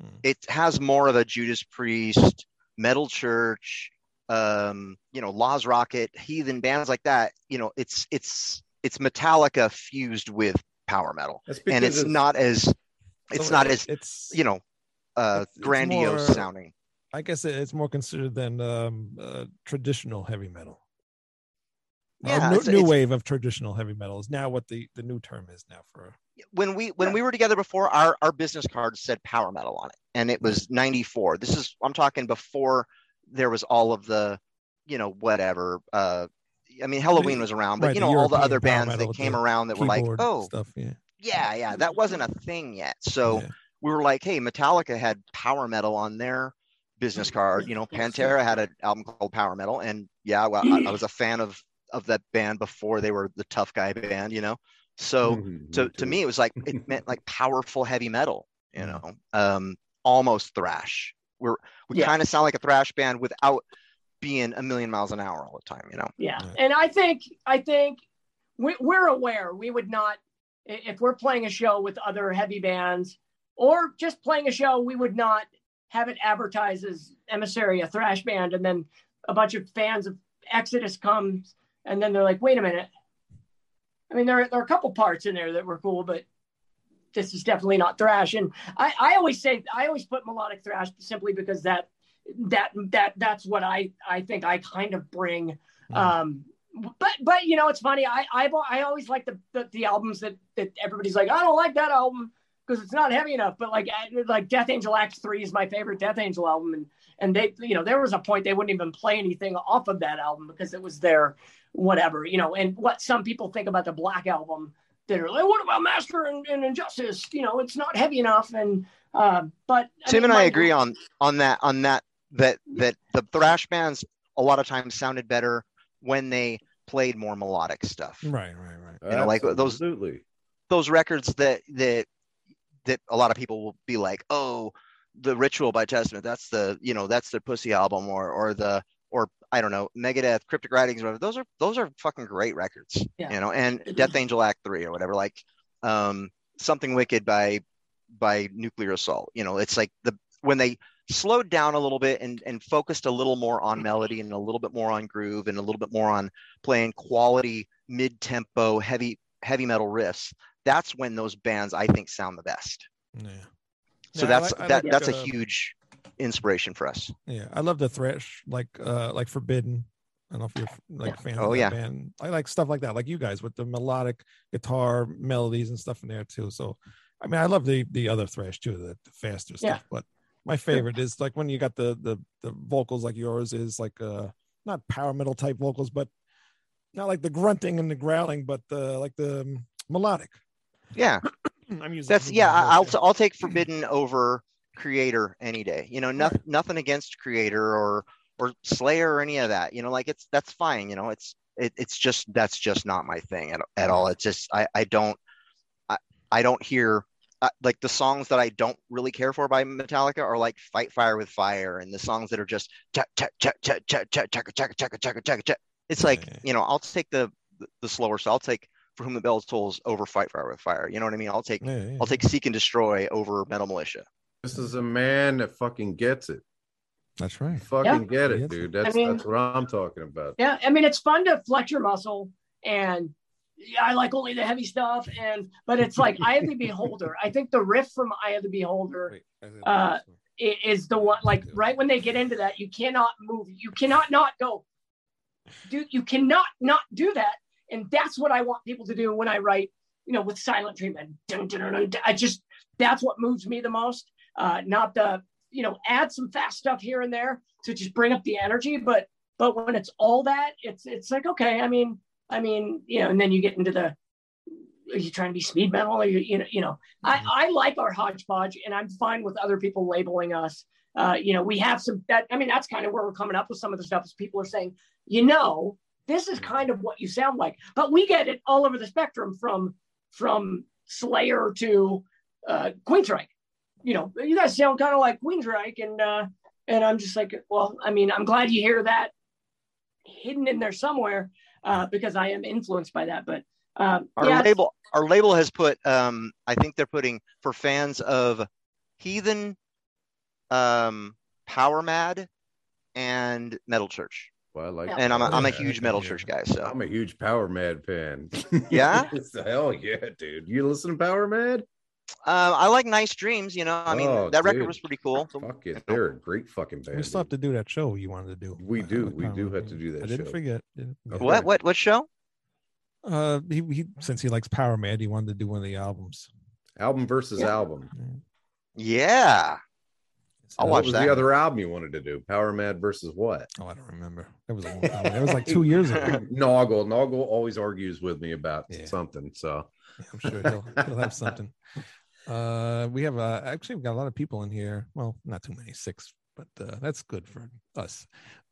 Mm. It has more of a Judas Priest, Metal Church, um, you know, Laaz Rockit, Heathen bands like that. You know, it's it's it's Metallica fused with power metal, and it's, not as it's So not as it's you know uh, it's- it's grandiose more- sounding. I guess it's more considered than um, uh, traditional heavy metal. Yeah, new, it's- new it's- wave of traditional heavy metal is now what the, the new term is now for. when we when Yeah. we were together before our our business card said power metal on it and it was 94 this is i'm talking before there was all of the you know whatever uh i mean Helloween was around but right, you the know all the other bands that came around that were like oh stuff. Yeah. yeah yeah that wasn't a thing yet so yeah. We were like hey metallica had power metal on their business card you know pantera had an album called power metal and yeah well, I, I was a fan of of that band before they were the tough guy band you know? So Mhm, to, to me it was like it meant like powerful heavy metal you Mm. know? Um almost thrash. We're we Yeah. kind of sound like a thrash band without being a million miles an hour all the time you know? Yeah, Right. and I think I think we, we're aware we would not if we're playing a show with other heavy bands or just playing a show, we would not have it advertised as Emissary, a thrash band, and then a bunch of fans of Exodus comes and then they're like, wait a minute. I mean, there, there are a couple parts in there that were cool, but this is definitely not thrash. And I, I always say I always put melodic thrash simply because that that that that's what I I think I kind of bring. Mhm. Um, but but you know it's funny. I I I always like the, the the albums that that everybody's like I don't like that album because it's not heavy enough. But like like Death Angel Act Three is my favorite Death Angel album, and and they you know there was a point they wouldn't even play anything off of that album because it was their whatever you know. And what some people think about the Black album that are like, what about Master and, and Injustice? You know, it's not heavy enough. And uh, but tim mean, and i my- agree on on that on that that that the thrash bands a lot of times sounded better when they played more melodic stuff Right, right, right. you know, like those- Absolutely. those records that that that a lot of people will be like, oh, the Ritual by Testament, that's the you know that's the Pussy album, or or the or I don't know Megadeth, Cryptic Writings, whatever. Those are those are fucking great records, Yeah. you know. And Death Angel Act Three or whatever, like um, Something Wicked by by Nuclear Assault. You know, it's like the when they slowed down a little bit and and focused a little more on melody and a little bit more on groove and a little bit more on playing quality mid-tempo heavy heavy metal riffs that's when those bands i think sound the best Yeah. so Yeah, that's like- that like, that's uh, a huge inspiration for us Yeah, I love the thrash, like uh like Forbidden. I don't know if you're like a fan Oh, of that yeah. band. I like stuff like that, like you guys with the melodic guitar melodies and stuff in there too. So, I mean, I love the the other thrash too, the, the faster Yeah. stuff. But my favorite is like when you got the the the vocals like yours is like uh not power metal type vocals, but not like the grunting and the growling, but the like the um, melodic. Yeah. I'm using that's yeah i'll i'll take forbidden over Kreator any day. You know nothing nothing against Kreator or or slayer or any of that. You know like it's that's fine you know it's it, it's just that's just not my thing at, at all. It's just i i don't i i don't hear uh, like the songs that i don't really care for by metallica are like fight fire with fire and the songs that are just cha cha cha cha cha cha cha cha cha cha cha it's like you know i'll take the the slower so i'll take for whom the bell tolls over fight fire with fire you know what i mean i'll take Yeah, yeah. I'll take Seek and Destroy over Metal Militia. This is a man that fucking gets it. That's right. Fucking get it, dude. That's mean- that's what I'm talking about. Yeah, I mean it's fun to flex your muscle, and yeah, I like only the heavy stuff. And but it's like Eye of the Beholder. I think the riff from Eye of the Beholder Wait, Uh, this one. i- is the one. Like right when they get into that, you cannot move. You cannot not go. Dude, you cannot not do that. And that's what I want people to do when I write. You know, with silent treatment. Dun, dun, dun. I just that's what moves me the most. Uh, not the you know add some fast stuff here and there to just bring up the energy, but but when it's all that, it's it's like okay. I mean, I mean, you know, and then you get into the are you trying to be speed metal or you you know you know I I like our hodgepodge and I'm fine with other people labeling us. Uh, you know, we have some that I mean that's kind of where we're coming up with some of the stuff is people are saying, you know, this is kind of what you sound like, but we get it all over the spectrum from from Slayer to uh, Queensryche. You know, you guys sound kind of like Queensryche, and uh, and I'm just like, well, I mean, I'm glad you hear that hidden in there somewhere uh, because I am influenced by that. But um, Our yeah, label, our label has put. Um, I think they're putting for fans of Heathen, um, Power Mad, and Metal Church. Well, I like Yeah. And I'm a, I'm a huge Metal Church guy. So I'm a huge Power Mad fan. Yeah? Hell yeah, dude. You listen to Power Mad? uh, I like Nice Dreams. You know, I mean, Oh, that record was pretty cool. Fuck it. They're a great fucking band. We still have to do that show you wanted to do. We do. We Power do Man. have to do that I didn't show. forget. Didn't forget. Okay. What what what show? Uh, he, he since he likes Power Mad, he wanted to do one of the albums. Album versus Yeah. album. Yeah, I'll what watch was that. the other album you wanted to do? Power Mad versus what? Oh, I don't remember. That was a long time. ago. That was like two years ago. Noggle. Noggle always argues with me about Yeah. something. So Yeah, I'm sure he'll, he'll have something. Uh, we have uh, actually we've got a lot of people in here. Well, not too many, six, but uh, that's good for us.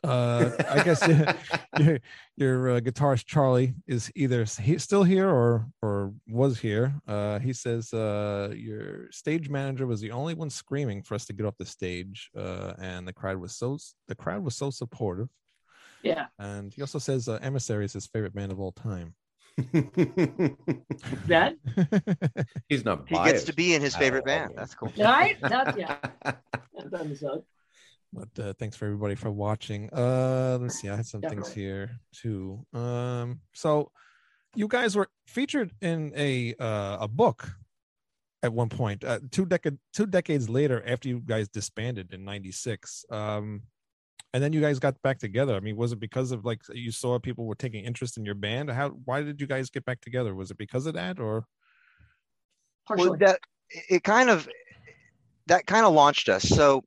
Uh, I guess your, your uh, guitarist Charlie is either he still here or or was here. Uh, he says uh, your stage manager was the only one screaming for us to get off the stage, uh, and the crowd was so the crowd was so supportive. yeah. And he also says uh, Emissary is his favorite band of all time. That he's not he gets to be in his favorite band. That's cool. right? That yeah. That doesn't suck. but uh, thanks for everybody for watching. Uh let's see i had some things here too. Um so you guys were featured in a uh, a book at one point uh, two decade two decades later after you guys disbanded in 96 um and then you guys got back together. I mean was it because of like you saw people were taking interest in your band? How why did you guys get back together? Was it because of that or? Partially. Well, that it kind of that kind of launched us. So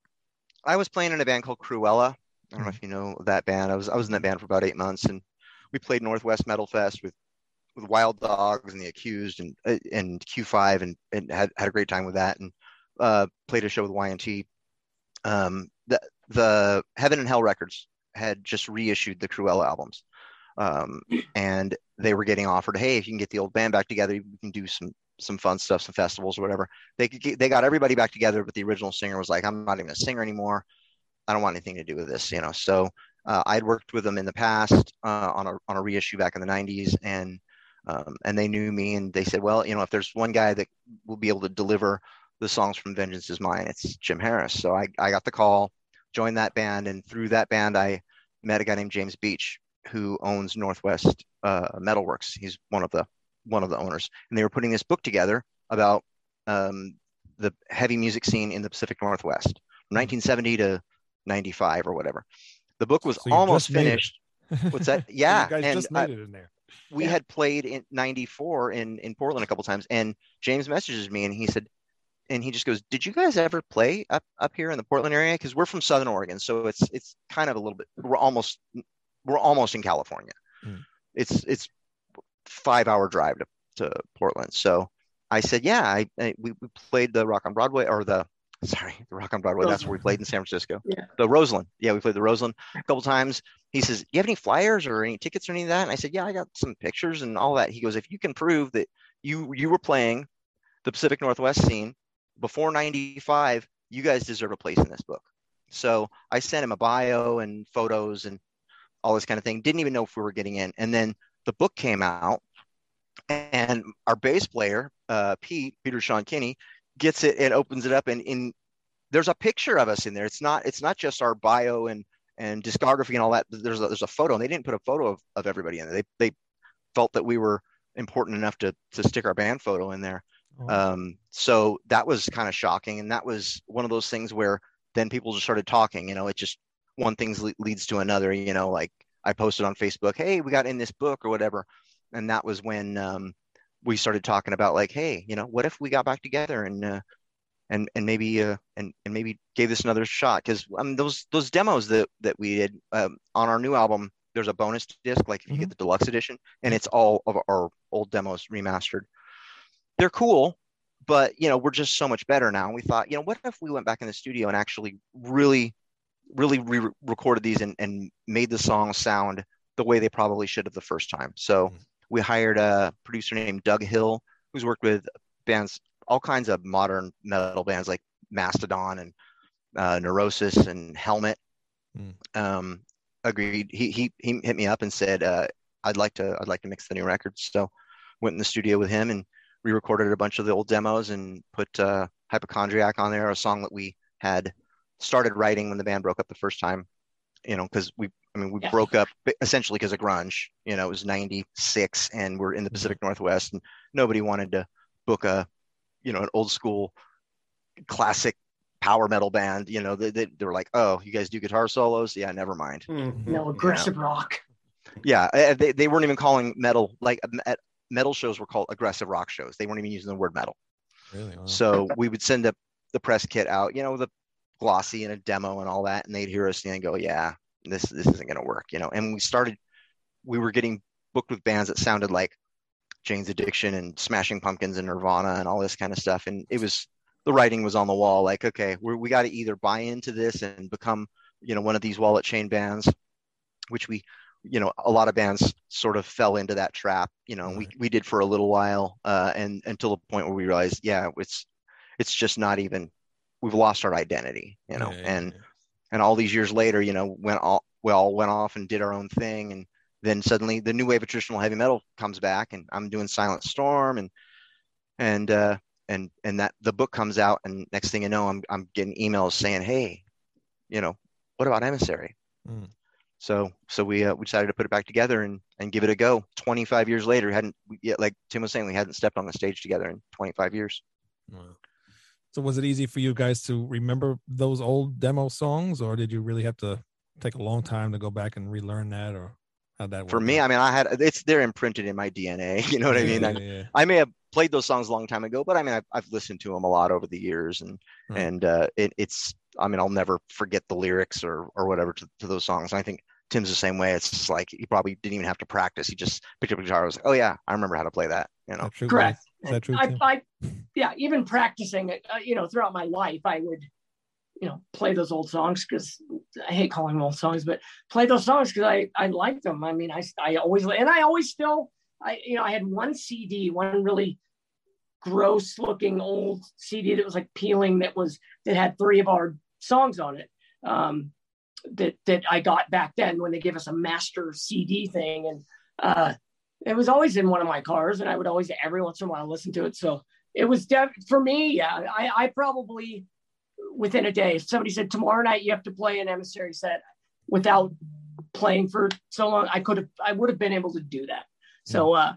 I was playing in a band called Cruella. I don't know if you know that band. I was I was in that band for about eight months, and we played Northwest Metal Fest with with Wild Dogs and the Accused and uh, and Q5 and, and had had a great time with that, and uh, played a show with Y&T. Um, the the Heaven and Hell Records had just reissued the Cruella albums, um, and they were getting offered, hey, if you can get the old band back together, we can do some some fun stuff, some festivals or whatever. They could they got everybody back together, but the original singer was like, I'm not even a singer anymore. I don't want anything to do with this, you know. So uh, I'd worked with them in the past uh, on a on a reissue back in the '90s, and um, and they knew me, and they said, well, you know, if there's one guy that will be able to deliver the songs from Vengeance Is Mine, it's Jym Harris. So I I got the call, joined that band, and through that band, I met a guy named James Beach, who owns Northwest uh, Metalworks. He's one of the one of the owners, and they were putting this book together about um, the heavy music scene in the Pacific Northwest, from 1970 to 95 or whatever. The book was So almost just made it. finished. What's that? Yeah, and just made it in there. we had played in 94 in in Portland a couple times and James messages me and he said and he just goes did you guys ever play up up here in the Portland area because we're from Southern Oregon so it's it's kind of a little bit we're almost we're almost in California Hmm. it's it's 5 hour drive to, to Portland so I said yeah I, I we, we played the Rock on Broadway or the sorry the Rock on Broadway that's where we played in San Francisco Yeah. the Roseland yeah we played the Roseland a couple times he says, "You have any flyers or any tickets or any of that?" And I said, "Yeah, I got some pictures and all that." He goes, "If you can prove that you you were playing the Pacific Northwest scene before '95, you guys deserve a place in this book." So I sent him a bio and photos and all this kind of thing. Didn't even know if we were getting in. And then the book came out, and our bass player, uh, Pete Peter Sean Kinney, gets it and opens it up, and in there's a picture of us in there. It's not it's not just our bio and and discography and all that. There's a, there's a photo, and they didn't put a photo of, of everybody in there. They they felt that we were important enough to to stick our band photo in there. Oh, Um, so that was kind of shocking, and that was one of those things where then people just started talking. You know, it just one thing leads to another. You know, like I posted on Facebook, "Hey, we got in this book" or whatever, and that was when um, we started talking about like, "Hey, you know, what if we got back together and uh, and and maybe uh, and and maybe gave this another shot?" Because um, those those demos that that we did um, on our new album, there's a bonus disc, like if you get the deluxe edition, and it's all of our old demos remastered they're cool, but you know, we're just so much better now. And we thought, you know, what if we went back in the studio and actually really, really re-recorded these and, and made the songs sound the way they probably should have the first time. So Mhm. we hired a producer named Doug Hill, who's worked with bands, all kinds of modern metal bands like Mastodon and uh, Neurosis and Helmet. Mm. Um, agreed. He, he he hit me up and said, uh, "I'd like to I'd like to mix the new records." So went in the studio with him and re-recorded a bunch of the old demos and put uh, Hypochondriac on there, a song that we had started writing when the band broke up the first time. You know, because we, I mean, we Yeah. broke up essentially because of grunge. You know, it was '96, and we're in the Pacific mm-hmm. Northwest, and nobody wanted to book a, you know, an old school, classic power metal band. You know, they, they, they were like, "Oh, you guys do guitar solos? Yeah, never mind." Mm-hmm. No aggressive rock. Yeah, they, they weren't even calling metal like at metal shows were called aggressive rock shows. They weren't even using the word metal. really? Wow. So we would send the, the press kit out, you know, the glossy and a demo and all that, and they'd hear us and go, "Yeah, this this isn't going to work," you know. And we started, we were getting booked with bands that sounded like Jane's Addiction and Smashing Pumpkins and Nirvana and all this kind of stuff, and it was the writing was on the wall. Like, okay, we're, we got to either buy into this and become, you know, one of these wallet chain bands, which we you know a lot of bands sort of fell into that trap you know we, we did for a little while uh and until the point where we realized yeah it's it's just not even we've lost our identity you know Yeah, and yeah. and all these years later you know went all we all went off and did our own thing and then suddenly the new wave of traditional heavy metal comes back and i'm doing silent storm and and uh and and that the book comes out and next thing you know i'm i'm getting emails saying hey you know what about emissary Mm. so so we uh, we decided to put it back together and and give it a go 25 years later hadn't yet like tim was saying we hadn't stepped on the stage together in 25 years Wow. So was it easy for you guys to remember those old demo songs, or did you really have to take a long time to go back and relearn that, or how'd that work? for me i mean i had it's they're imprinted in my dna you know what i mean Yeah, I, yeah, yeah. I may have played those songs a long time ago but i mean i've, I've listened to them a lot over the years and Right. and uh it, it's i mean i'll never forget the lyrics or or whatever to, to those songs and i think tim's the same way it's just like he probably didn't even have to practice he just picked up a guitar and was like oh yeah i remember how to play that you know that Correct. Is that true? I, I, yeah, even practicing it, uh, you know, throughout my life, I would, you know, play those old songs because I hate calling them old songs, but play those songs because I, I like them. I mean, I, I always, and I always still, I, you know, I had one CD, one really gross looking old CD that was like peeling that was, that had three of our songs on it. Um, that, that I got back then when they gave us a master CD thing. And, uh, it was always in one of my cars and I would always every once in a while listen to it. So it was def- for me. Yeah. I, I probably within a day, if somebody said tomorrow night you have to play an emissary set without playing for so long. I could have, I would have been able to do that. So, uh,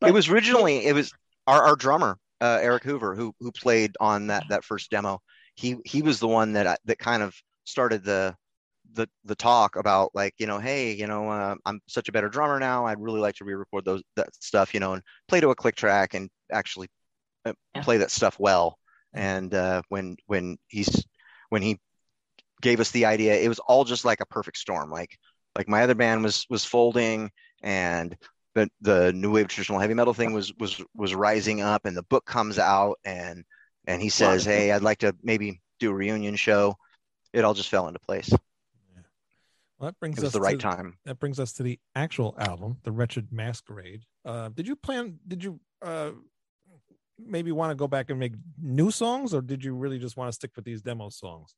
but- it was originally it was our, our drummer uh, Eric Hoover who who played on that that first demo. He he was the one that I, that kind of started the the the talk about like you know hey you know uh, I'm such a better drummer now. I'd really like to re-record those that stuff you know and play to a click track and actually uh, Yeah. play that stuff well. And uh, when when he's when he gave us the idea, it was all just like a perfect storm. Like like my other band was was folding and the the new wave traditional heavy metal thing was was was rising up and the book comes out and and he says hey i'd like to maybe do a reunion show it all just fell into place Well, that brings was us the right to, time That brings us to the actual album, The Wretched Masquerade. Uh, did you plan? Did you uh, maybe want to go back and make new songs, or did you really just want to stick with these demo songs?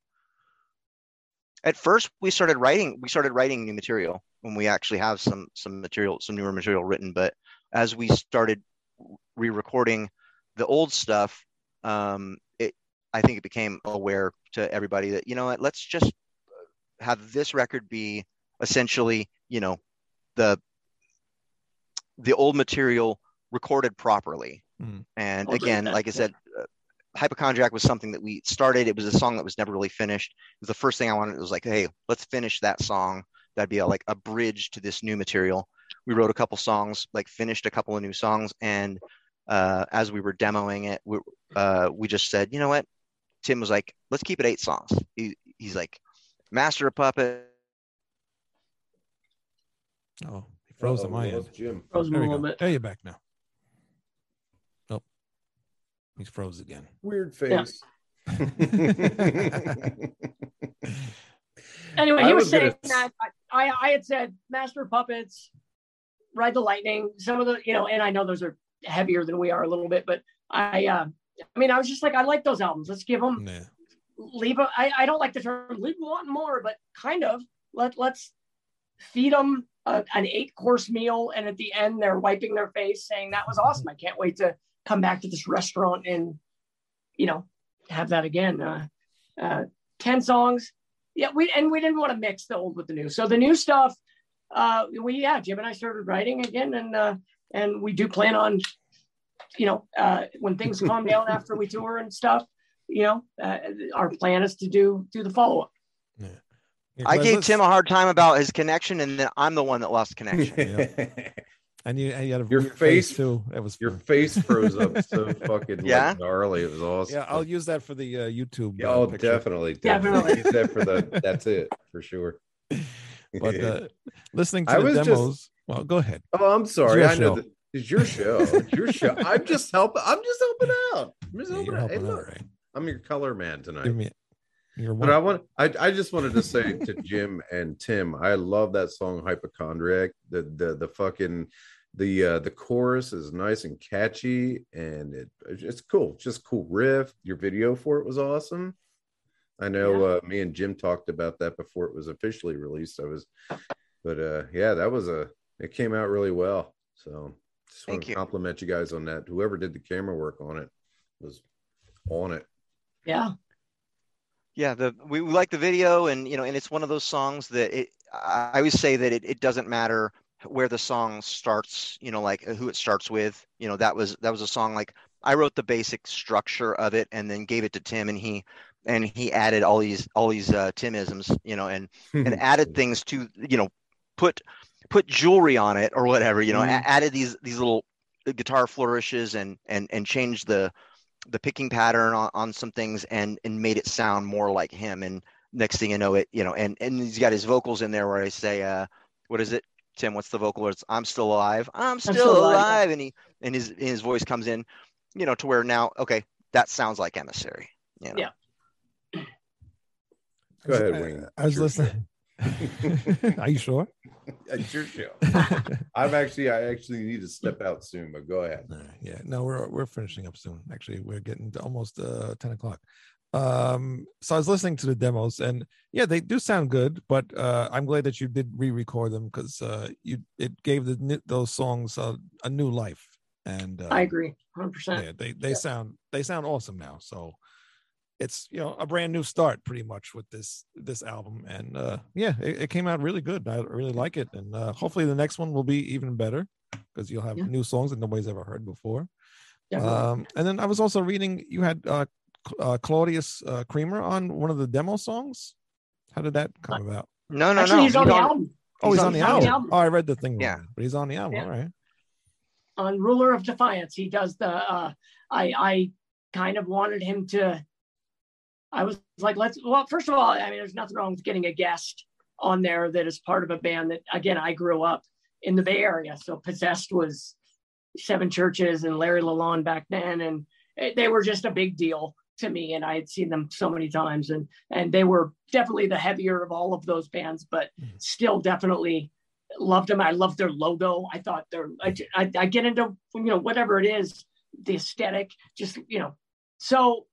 at first we started writing we started writing new material when we actually have some some material some newer material written but as we started re-recording the old stuff um it i think it became aware to everybody that you know what let's just have this record be essentially you know the the old material recorded properly. Mhm. and I'll again like i said uh, hypochondriac was something that we started. It was a song that was never really finished. It was the first thing i wanted. It was like hey let's finish that song. That'd be a, like a bridge to this new material. We wrote a couple songs like finished a couple of new songs. And uh, as we were demoing it we, uh, we just said you know what? Tim was like let's keep it eight songs. He, he's like master of puppet Oh, he froze Uh-oh, on my we end. lost Jym. froze me There a we little go. bit. There you're back now. Oh, he's froze again. Weird Yeah. face. Anyway, I he was, was gonna- saying that I, I I had said Master of Puppets, Ride the Lightning, some of the you know, and I know those are heavier than we are a little bit, but I uh I mean I was just like I like those albums. Let's give them Nah. Leave a, I, I don't like the term leave them wanting more, but kind of let let's feed them a, an eight course meal, and at the end they're wiping their face saying that was awesome. I can't wait to come back to this restaurant and you know have that again. Uh, uh, Ten songs, yeah. We and we didn't want to mix the old with the new, so the new stuff. Uh, we yeah, Jym and I started writing again, and uh, and we do plan on, you know, uh, when things calm down after we tour and stuff. You know, uh, our plan is to do do the follow up. Yeah, i 'cause gave tim a hard time about his connection and then i'm the one that lost connection and you, and you had a Your weird face- too. That was Your fun. face froze up so fucking Yeah? like gnarly. It was awesome. Yeah, I'll use that for the uh, YouTube. Yeah, uh, oh, picture. definitely, Definitely. definitely. Use that for the. That's it for sure. But uh, listening to I the was just- Well, go ahead. oh, I'm sorry. your I know show. that it's your show. It's your show. I'm just helping. I'm just helping out. I'm just Yeah, helping you're out. Hey, out, look, right? I'm your color man tonight. Give me But. I want I, I just wanted to say to Jym and Tim, I love that song Hypochondriac. The the the fucking the uh the chorus is nice and catchy and it it's cool. Just cool riff. Your video for it was awesome. I know uh me and Jym talked about that before it was officially released. I was but uh yeah, that was a it came out really well. So just want Thank to you. compliment you guys on that. Whoever did the camera work on it was on it. Yeah, yeah the we, we like the video and you know and it's one of those songs that it i always say that it, it doesn't matter where the song starts you know like who it starts with you know that was that was a song like i wrote the basic structure of it and then gave it to tim and he and he added all these all these uh timisms you know and and added things to you know put put jewelry on it or whatever you know a- Mhm. added these these little guitar flourishes and and and changed the the picking pattern on, on some things and and made it sound more like him and next thing you know it you know and and he's got his vocals in there where i say uh what is it tim what's the vocal it's i'm still alive i'm still, still alive, alive, and he and his his voice comes in you know to where now okay that sounds like emissary you know? Yeah. Go ahead, I- Wayne. I was It's listening. Are you sure? It's your show. I'm actually I actually need to step out soon, but go ahead. Uh, yeah, no, we're we're finishing up soon. Actually, we're getting to almost uh, ten o'clock. Um, so I was listening to the demos, and yeah, they do sound good. But uh, I'm glad that you did re-record them because uh, you it gave the those songs uh, a new life. And uh, I agree, hundred percent. yeah, they they sound they sound awesome now. So it's you know a brand new start pretty much with this this album and uh yeah it, it came out really good i really like it and uh hopefully the next one will be even better because you'll have Yeah. new songs that nobody's ever heard before Definitely. um and then i was also reading you had uh, uh Claudeous uh creamer on one of the demo songs how did that come about No, no, Actually, no. he's on the album. oh he's, He's on, on the the album. album. oh i read the thing Yeah. wrong, but he's on the album Yeah. all right on ruler of defiance he does the uh i i kind of wanted him to i was like let's well first of all i mean there's nothing wrong with getting a guest on there that is part of a band that again i grew up in the bay area so possessed was seven churches and larry lalonde back then and it- they were just a big deal to me and i had seen them so many times and and they were definitely the heavier of all of those bands but Mhm. still definitely loved them. I loved their logo. I thought they're, I, I, I get into, you know, whatever it is, the aesthetic, just, you know. So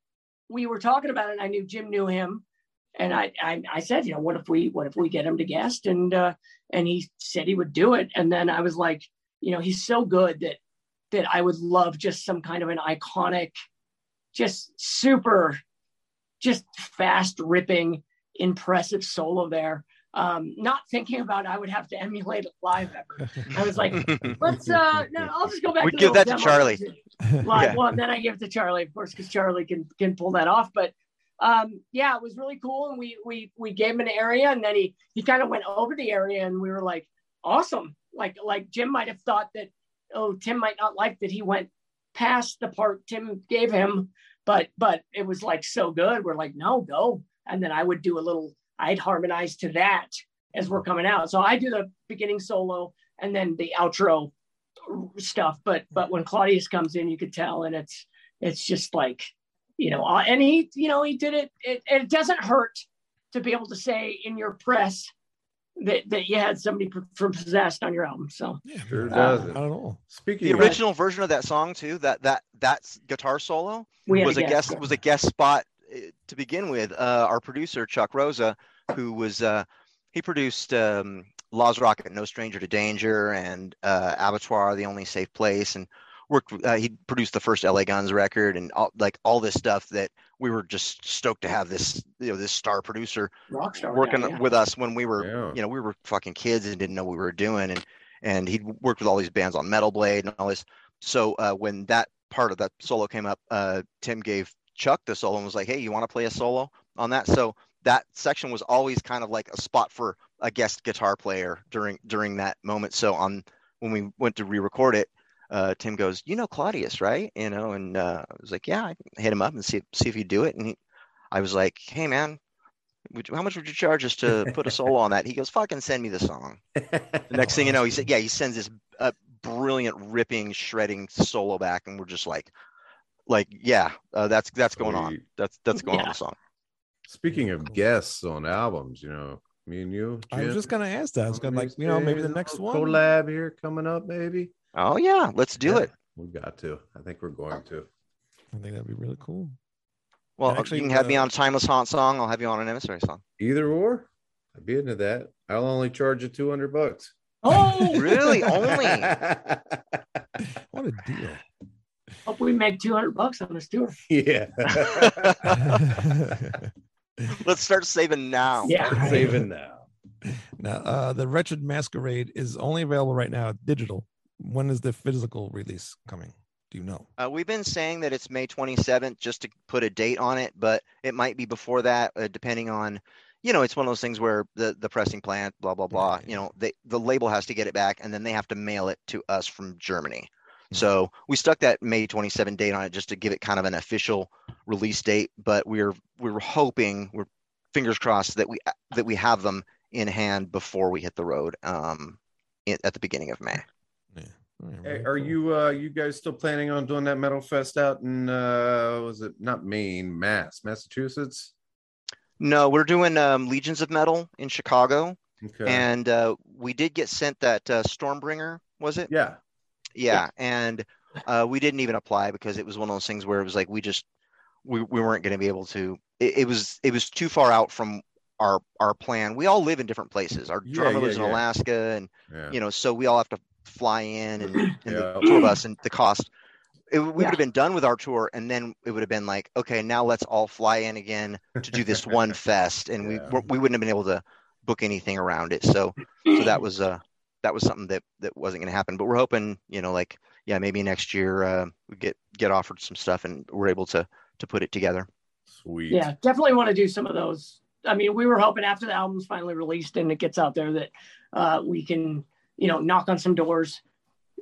we were talking about it. And I knew Jym knew him. And I, I, I said, you know, what if we, what if we get him to guest? And, uh, and he said he would do it. And then I was like, you know, he's so good that, that I would love just some kind of an iconic, just super, just fast ripping, impressive solo there um, not thinking about I would have to emulate it live ever. I was like, let's uh no, I'll just go back We give the that to. Charlie. Live. Yeah. Well, then I give it to Charlie, of course, because Charlie can can pull that off. But um yeah, it was really cool. And we we we gave him an area and then he he kind of went over the area and we were like, awesome. Like like Jym might have thought that, oh, Tim might not like that he went past the part Tim gave him, but but it was like so good. We're like, no, go. And then I would do a little I'd harmonize to that as we're coming out. So I do the beginning solo and then the outro stuff. But but when Claudeous comes in, you could tell, and it's it's just like you know, uh, and he you know he did it. It, it doesn't hurt to be able to say in your press that that you had somebody from Possessed on your album. So yeah Sure not doesn't. at all Speaking The of original version of that song too, that that that guitar solo was a guest yeah. was a guest spot to begin with. Uh, our producer Chuck Rosa, who was uh, he produced um, Laaz Rockit, No Stranger to Danger, and uh, Abattoir, The Only Safe Place, and worked. Uh, he produced the first LA Guns record, and all, like all this stuff that we were just stoked to have this you know this star producer rock star working guy, yeah. with us when we were Yeah. you know we were fucking kids and didn't know what we were doing and and he'd worked with all these bands on metal blade and all this so uh, when that part of that solo came up uh, tim gave chuck the solo and was like hey you want to play a solo on that so that section was always kind of like a spot for a guest guitar player during during that moment so on when we went to re-record it uh, Tim goes, "You know Claudeous, right?" You know, and uh, I was like, "Yeah." I hit him up and see see if he'd do it. And he, I was like, "Hey, man, how much would you charge us to put a solo on that?" He goes, "Fucking send me the song." The next thing you know, he said, "Yeah." He sends this uh, brilliant, ripping, shredding solo back, and we're just like, like, yeah, uh, that's that's going on. That's that's going on Yeah. the song. Speaking of guests on albums, you know, me and you. i was just gonna ask that i was gonna like you know maybe the next one collab here coming up, maybe. Oh yeah, let's do Yeah, it. We got to. I think we're going to. i think that'd be really cool Well, Actually, you can have me uh, on a timeless haunt song. I'll have you on an emissary song. Either or. I'd be into that. I'll only charge you two hundred bucks. Oh, Really? Only? what a deal hope we make 200 bucks on this tour. yeah. Let's start saving now. Yeah. Saving now. now uh the wretched masquerade is only available right now digital when is the physical release coming do you know Uh, we've been saying that it's May 27th just to put a date on it, but it might be before that, uh, depending on, you know, it's one of those things where the, the pressing plant, blah, blah, blah, Right. you know, they, the label has to get it back and then they have to mail it to us from Germany. So we stuck that May 27 date on it just to give it kind of an official release date, but we're, we're hoping, we're fingers crossed that we, that we have them in hand before we hit the road um, in, at the beginning of May. yeah All right, Hey, are you uh you guys still planning on doing that metal fest out in uh was it not Maine, Mass, Massachusetts? No, we're doing um, Legions of Metal in Chicago. Okay. and uh, we did get sent that uh, Stormbringer, was it? yeah. Yeah, and uh, we didn't even apply because it was one of those things where it was like we just we, we weren't going to be able to. It, it was it was too far out from our our plan. We all live in different places. Our Yeah, drummer yeah, lives in. Alaska, and Yeah. you know, so we all have to fly in, and, and Yeah. the two of us, and the cost. it, we would have been done with our tour, and then it would have been like, okay, now let's all fly in again to do this one fest, and Yeah. we we wouldn't have been able to book anything around it. So so that was uh that was something that that wasn't going to happen. But we're hoping, you know, like yeah, maybe next year uh, we get get offered some stuff, and we're able to to put it together. Sweet. yeah, definitely want to do some of those. I mean, we were hoping after the album's finally released and it gets out there that uh, we can, you know, knock on some doors,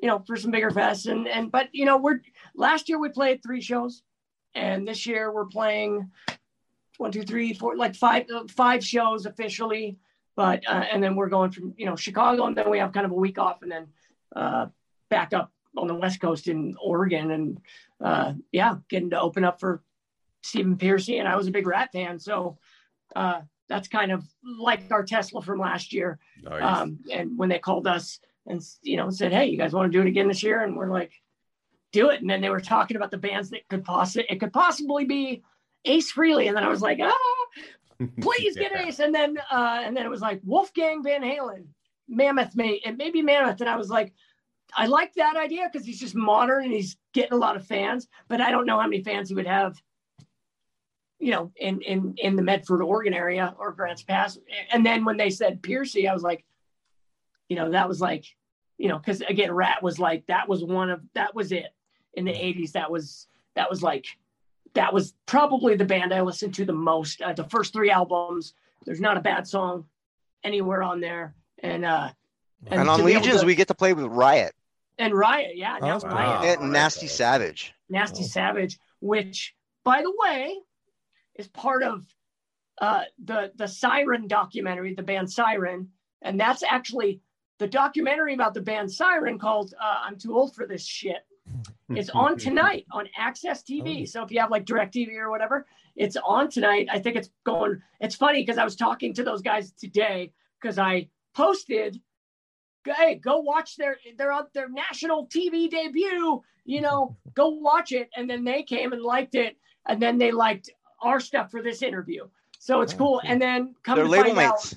you know, for some bigger fests. And and but you know, we're last year we played three shows, and this year we're playing one, two, three, four, like five uh, five shows officially. But uh, and then we're going from you know Chicago, and then we have kind of a week off, and then uh, back up on the West Coast in Oregon, and uh, yeah, getting to open up for Stephen Pearcy, and I was a big Ratt fan, so uh, that's kind of like our Tesla from last year. Nice. Um, and when they called us and you know said, "Hey, you guys want to do it again this year?" and we're like, "Do it!" And then they were talking about the bands that could possibly it could possibly be Ace Frehley, and then I was like, "Ah, please get Yeah. Ace!" And then uh, and then it was like Wolfgang Van Halen, Mammoth, may it may be Mammoth, and I was like. I like that idea because he's just modern and he's getting a lot of fans, but I don't know how many fans he would have you know, in in in the Medford, Oregon area or Grants Pass. And then when they said Pearcy, I was like, you know, that was like, you know, because again, Ratt was like that was one of that was it in the '80s. That was that was like that was probably the band I listened to the most. Uh, the first three albums, there's not a bad song anywhere on there. And uh And, And on to be able Legions, to- we get to play with Riot and Riot, yeah, Oh, now that's. Riot. And Nasty. Savage. Nasty Oh. Savage, which, by the way, is part of uh, the the Siren documentary, the band Siren, and that's actually the documentary about the band Siren called uh, "I'm Too Old for This Shit." It's on tonight on AXS TV. Oh. So if you have like Direct TV or whatever, it's on tonight. I think it's going. It's funny because I was talking to those guys today because I posted, "Hey, go watch their their on their national TV debut. You know, go watch it." And then they came and liked it, and then they liked our stuff for this interview. So it's Oh, cool. cool. And then come They're to label find out, mates.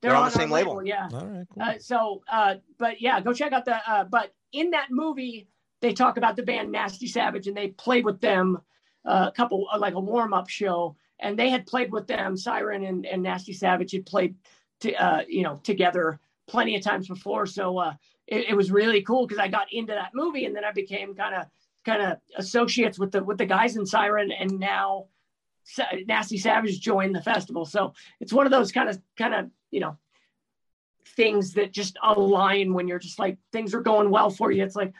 They're on the our same label. Yeah. All right, cool. Uh, so, uh, but yeah, go check out the. Uh, but in that movie, they talk about the band Nasty Savage, and they played with them uh, a couple, uh, like a warm up show, and they had played with them. Siren and, and Nasty Savage had played, to, uh, you know, together plenty of times before. So uh, it, it was really cool because I got into that movie, and then I became kind of kind of associates with the with the guys in Siren, and now. Sa- Nasty Savage joined the festival, so it's one of those kind of kind of you know things that just align when you're just like things are going well for you. It's like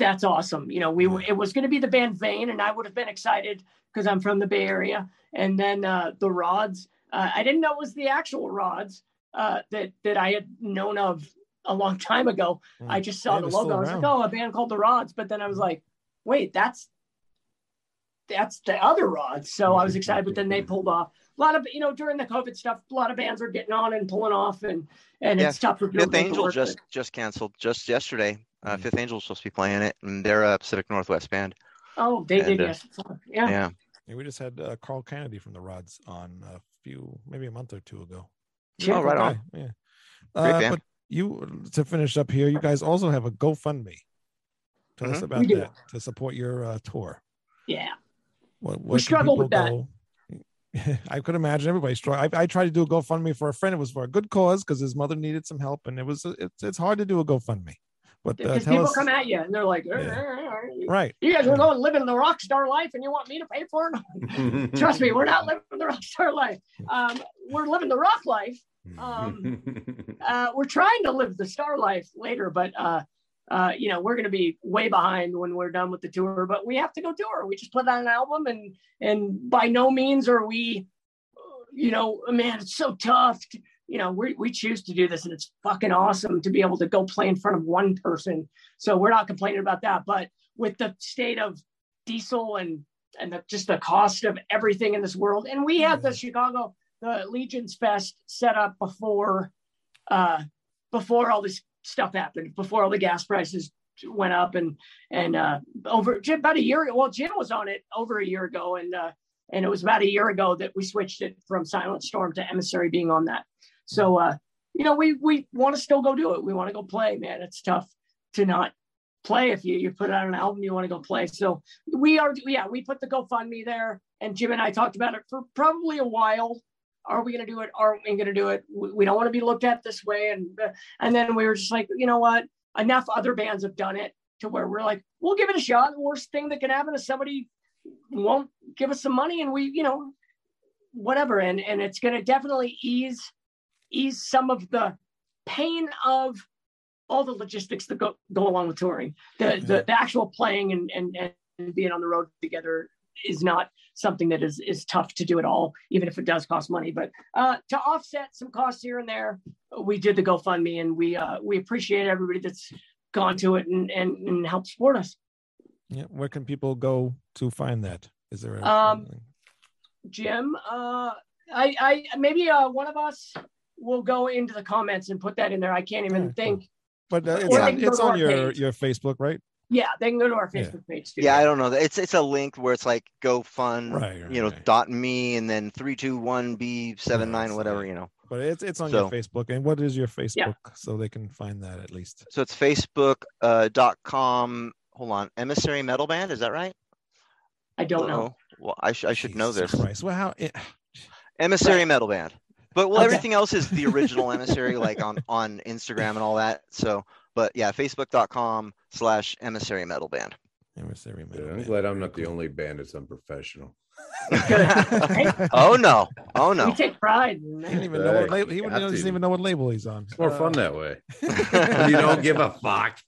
that's awesome. You know, we were, it was going to be the band Vain, and I would have been excited because I'm from the Bay Area. And then uh, the Rods, uh, I didn't know it was the actual Rods uh, that that I had known of a long time ago. Mm. I just saw Yeah, the logo. I was like, oh, a band called the Rods. But then I was like, wait, that's that's the other Rods. So I was excited, but then they pulled off. A lot of you know during the COVID stuff, a lot of bands are getting on and pulling off, and and Yeah, it's tough for people Fifth Angel just just canceled just yesterday. Uh, Mm. Fifth Angel was supposed to be playing it, and they're a Pacific Northwest band. Oh, they did and, uh, yes. Yeah. Yeah, Yeah, we just had uh, Carl Canedy from the Rods on a few, maybe a month or two ago. Yeah, Oh, right Cool on. guy, Yeah. Great Uh, band. but you to finish up here, you guys also have a GoFundMe. Tell us Mhm. about that to support your uh, tour. Yeah. What, what can struggle with people go- I could imagine everybody struggle. I, I tried to do a GoFundMe for a friend. It was for a good cause because his mother needed some help, and it was it's it's hard to do a GoFundMe. But uh, Because people us, come at you and they're like, Yeah. "Eh, right? you guys are going living the rock star life and you want me to pay for it? Trust me, we're not living the rock star life. Um, we're living the rock life. Um, uh, we're trying to live the star life later, but uh, uh, you know, we're going to be way behind when we're done with the tour. But we have to go tour. We just put out an album, and and by no means are we, you know, man, it's so tough. To, you know, we we choose to do this, and it's fucking awesome to be able to go play in front of one person. So we're not complaining about that. But with the state of diesel and and the, just the cost of everything in this world, and we had the Chicago the Legions Fest set up before uh, before all this stuff happened, before all the gas prices went up, and and uh, over about a year. Well, Jym was on it over a year ago, and uh, and it was about a year ago that we switched it from Silent Storm to Emissary being on that. So uh, you know, we we want to still go do it. We want to go play, man. It's tough to not play if you you put out an album you want to go play. So we are yeah we put the GoFundMe there, and Jym and I talked about it for probably a while. Are we going to do it? Aren't we going to do it? We, we don't want to be looked at this way, and uh, and then we were just like, you know what? Enough other bands have done it to where we're like, we'll give it a shot. The worst thing that can happen is somebody won't give us some money, and we you know whatever, and and it's going to definitely ease ease some of the pain of all the logistics that go, go along with touring. The, the the actual playing and, and and being on the road together is not something that is is tough to do at all, even if it does cost money. But uh, to offset some costs here and there, we did the GoFundMe, and we uh, we appreciate everybody that's gone to it and and, and helped support us. Yeah, where can people go to find that? Is there a Um, Jym, uh, I I maybe uh, one of us will go into the comments and put that in there. I can't even Yeah, think. but uh, it's, they on, it's on your page. your Facebook, right? Yeah, they can go to our Yeah. Facebook page too. Yeah, I don't know. It's it's a link where it's like go fund, Right, right, you know, right. dot me and then three two one B seven nine whatever like- you know. But it's it's on So- your Facebook. And what is your Facebook Yeah. so they can find that at least? So it's Facebook uh, dot com. Hold on, emissary metal band. Is that right? I don't know. Uh-oh. Well, I, sh- I should know this. Christ. Well, how? It, Emissary Right. metal band. But well, Okay. everything else is the original emissary, like on on Instagram and all that. So, but yeah, Facebook.com slash emissary metal band. emissary Yeah, Metal I'm Band. glad I'm not the only band that's unprofessional. Oh no, oh We no. take pride in He, didn't even know what label. He got doesn't even know what label he's on. It's more Uh, fun that way. you don't give a fuck.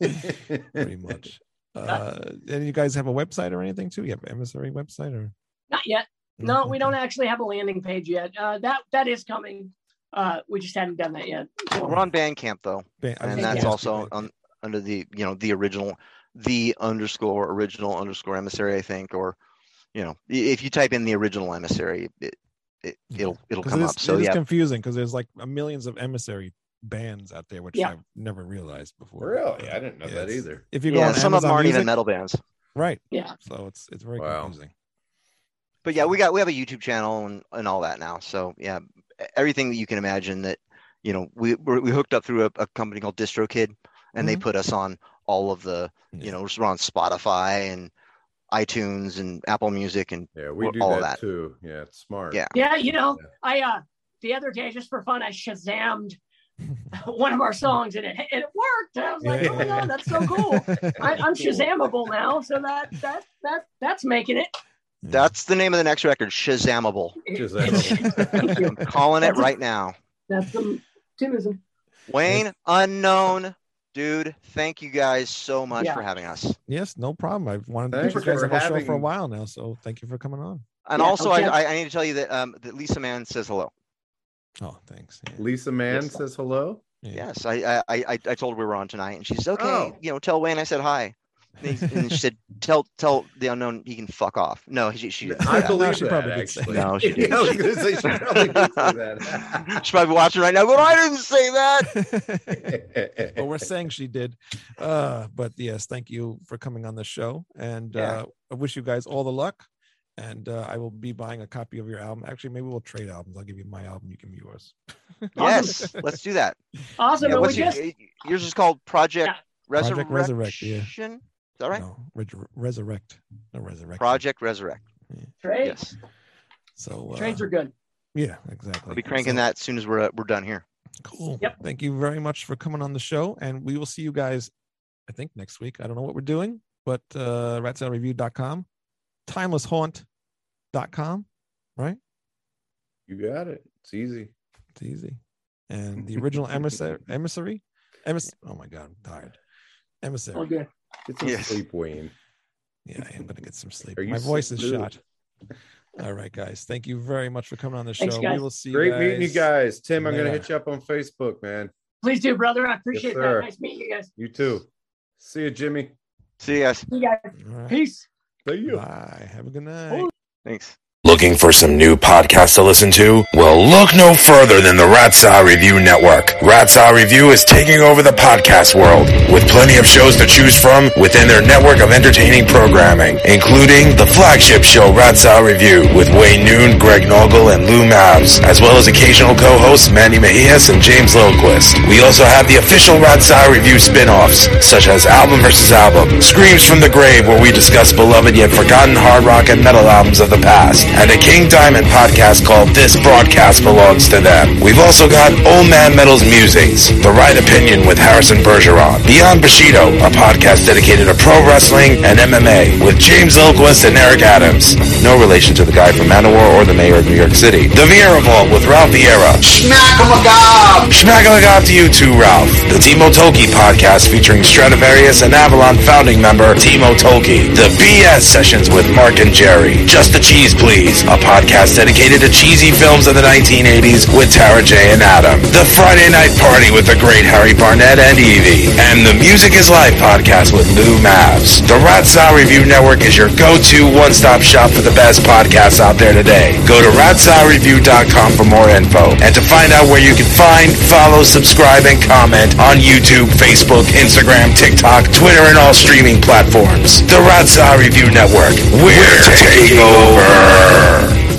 pretty much. Uh, and you guys have a website or anything too? You have emissary website or? Not yet. No, we don't actually have a landing page yet. Uh, that that is coming. Uh, we just haven't done that yet. So- We're on Bandcamp though, Ba- I was and that's ask also on under the you know the original, the underscore original underscore emissary, I think, or you know, if you type in the original emissary, it, it it'll it'll 'Cause come it is, up. So it is yeah, confusing because there's like a millions of emissary bands out there, which Yeah. I've never realized before. Really? I didn't know yeah, that either. If you go yeah, on some of them aren't even metal bands. right? Yeah. So it's it's very Wow. confusing. But yeah, we got we have a YouTube channel and, and all that now. So yeah, everything that you can imagine that you know we we're, we hooked up through a, a company called DistroKid, and they Mhm. put us on all of the you know we're on Spotify and iTunes and Apple Music and Yeah, we do all that, that. too. Yeah, it's smart. Yeah. Yeah, you know, Yeah. I uh the other day just for fun I shazammed one of our songs and it and it worked. I was like, oh my god, that's so cool. I, I'm Shazamable now, so that that that that's making it. That's the name of the next record, Shazamable. Shazamable. I'm calling it right now. That's the Timism. Wayne Unknown, dude. Thank you guys so much Yeah. for having us. Yes, no problem. I've wanted to Thanks get you guys for on the show for a while now, so thank you for coming on. And Yeah, also, okay. I, I I need to tell you that um that Lisa Mann says hello. Oh, thanks. Yeah. Lisa Mann Yes. says hello. Yeah. Yes, I I I, I I told her we were on tonight, and she said, "Okay, Oh. you know, tell Wayne I said hi." And, she said, "Tell tell the unknown he can fuck off." No, she she didn't. say I that. believe she that, probably did say actually. No, she didn't. I was going to say she probably did say that. She's probably watching right now. But I didn't say that. well, we're saying she did. Uh, but yes, thank you for coming on the show. And Yeah. uh, I wish you guys all the luck. And uh, I will be buying a copy of your album. Actually, maybe we'll trade albums. I'll give you my album, you give me yours. yes, let's do that. Awesome. Yeah, what's your, just yours is called Project Yeah. Project Resurrection. Resurrect, yeah. Is that right? No, Res- resurrect. No, resurrect. Project Resurrect. trade. Yes, So uh, are good. yeah, exactly. I'll be cranking So- that as soon as we're uh, we're done here. Cool. Yep. Thank you very much for coming on the show. And we will see you guys, I think, next week. I don't know what we're doing, but uh, ratsaladreview.com, timelesshaunt.com, right? you got it. It's easy. It's easy. And the original emissary, emissary, emiss- oh my God, I'm tired. Emissary. good. Get some Yes. sleep, Wayne. Yeah, I am going to get some sleep. Are My voice is sleep- shot. All right, guys. Thank you very much for coming on the show. Thanks, We guys. will see you Great meeting you guys. Tim, I'm going to hit you up on Facebook, man. Please do, brother. I appreciate sir. that. Nice meeting you guys. You too. See you, Jimmy. See you guys. See you guys. All right. Peace. See you. Bye. Have a good night. Thanks. Looking for some new podcasts to listen to? Well, look no further than the Rat Salad Review Network. Rat Salad Review is taking over the podcast world with plenty of shows to choose from within their network of entertaining programming, including the flagship show Rat Salad Review with Wayne Noon, Greg Noggle, and Lou Mavs, as well as occasional co-hosts Manny Mejias and James Lilquist. We also have the official Rat Salad Review spin-offs, such as Album vs. Album, Screams from the Grave, where we discuss beloved yet forgotten hard rock and metal albums of the past, and a King Diamond podcast called This Broadcast Belongs to Them. We've also got Old Man Metal's Musings, The Right Opinion with Harrison Bergeron, Beyond Bushido, a podcast dedicated to pro wrestling and MMA with James Lilquist and Eric Adams. No relation to the guy from Manowar or the mayor of New York City. The Vieira Vault with Ralph Vieira. Schmackalagob to you too, Ralph. The Timo Tolkki podcast featuring Stratovarius and Avalon founding member Timo Tolkki. The BS sessions with Mark and Jerry. Just the cheese, please. A podcast dedicated to cheesy films of the 1980s with Tara J and Adam. The Friday Night Party with the great Harry Barnett and Evie. And the Music is Life podcast with Lou Mavs. The Rat Salad Review Network is your go-to one-stop shop for the best podcasts out there today. Go to ratsaladreview.com for more info and to find out where you can find, follow, subscribe, and comment on YouTube, Facebook, Instagram, TikTok, Twitter, and all streaming platforms. The Rat Salad Review Network. We're taking over. Sir.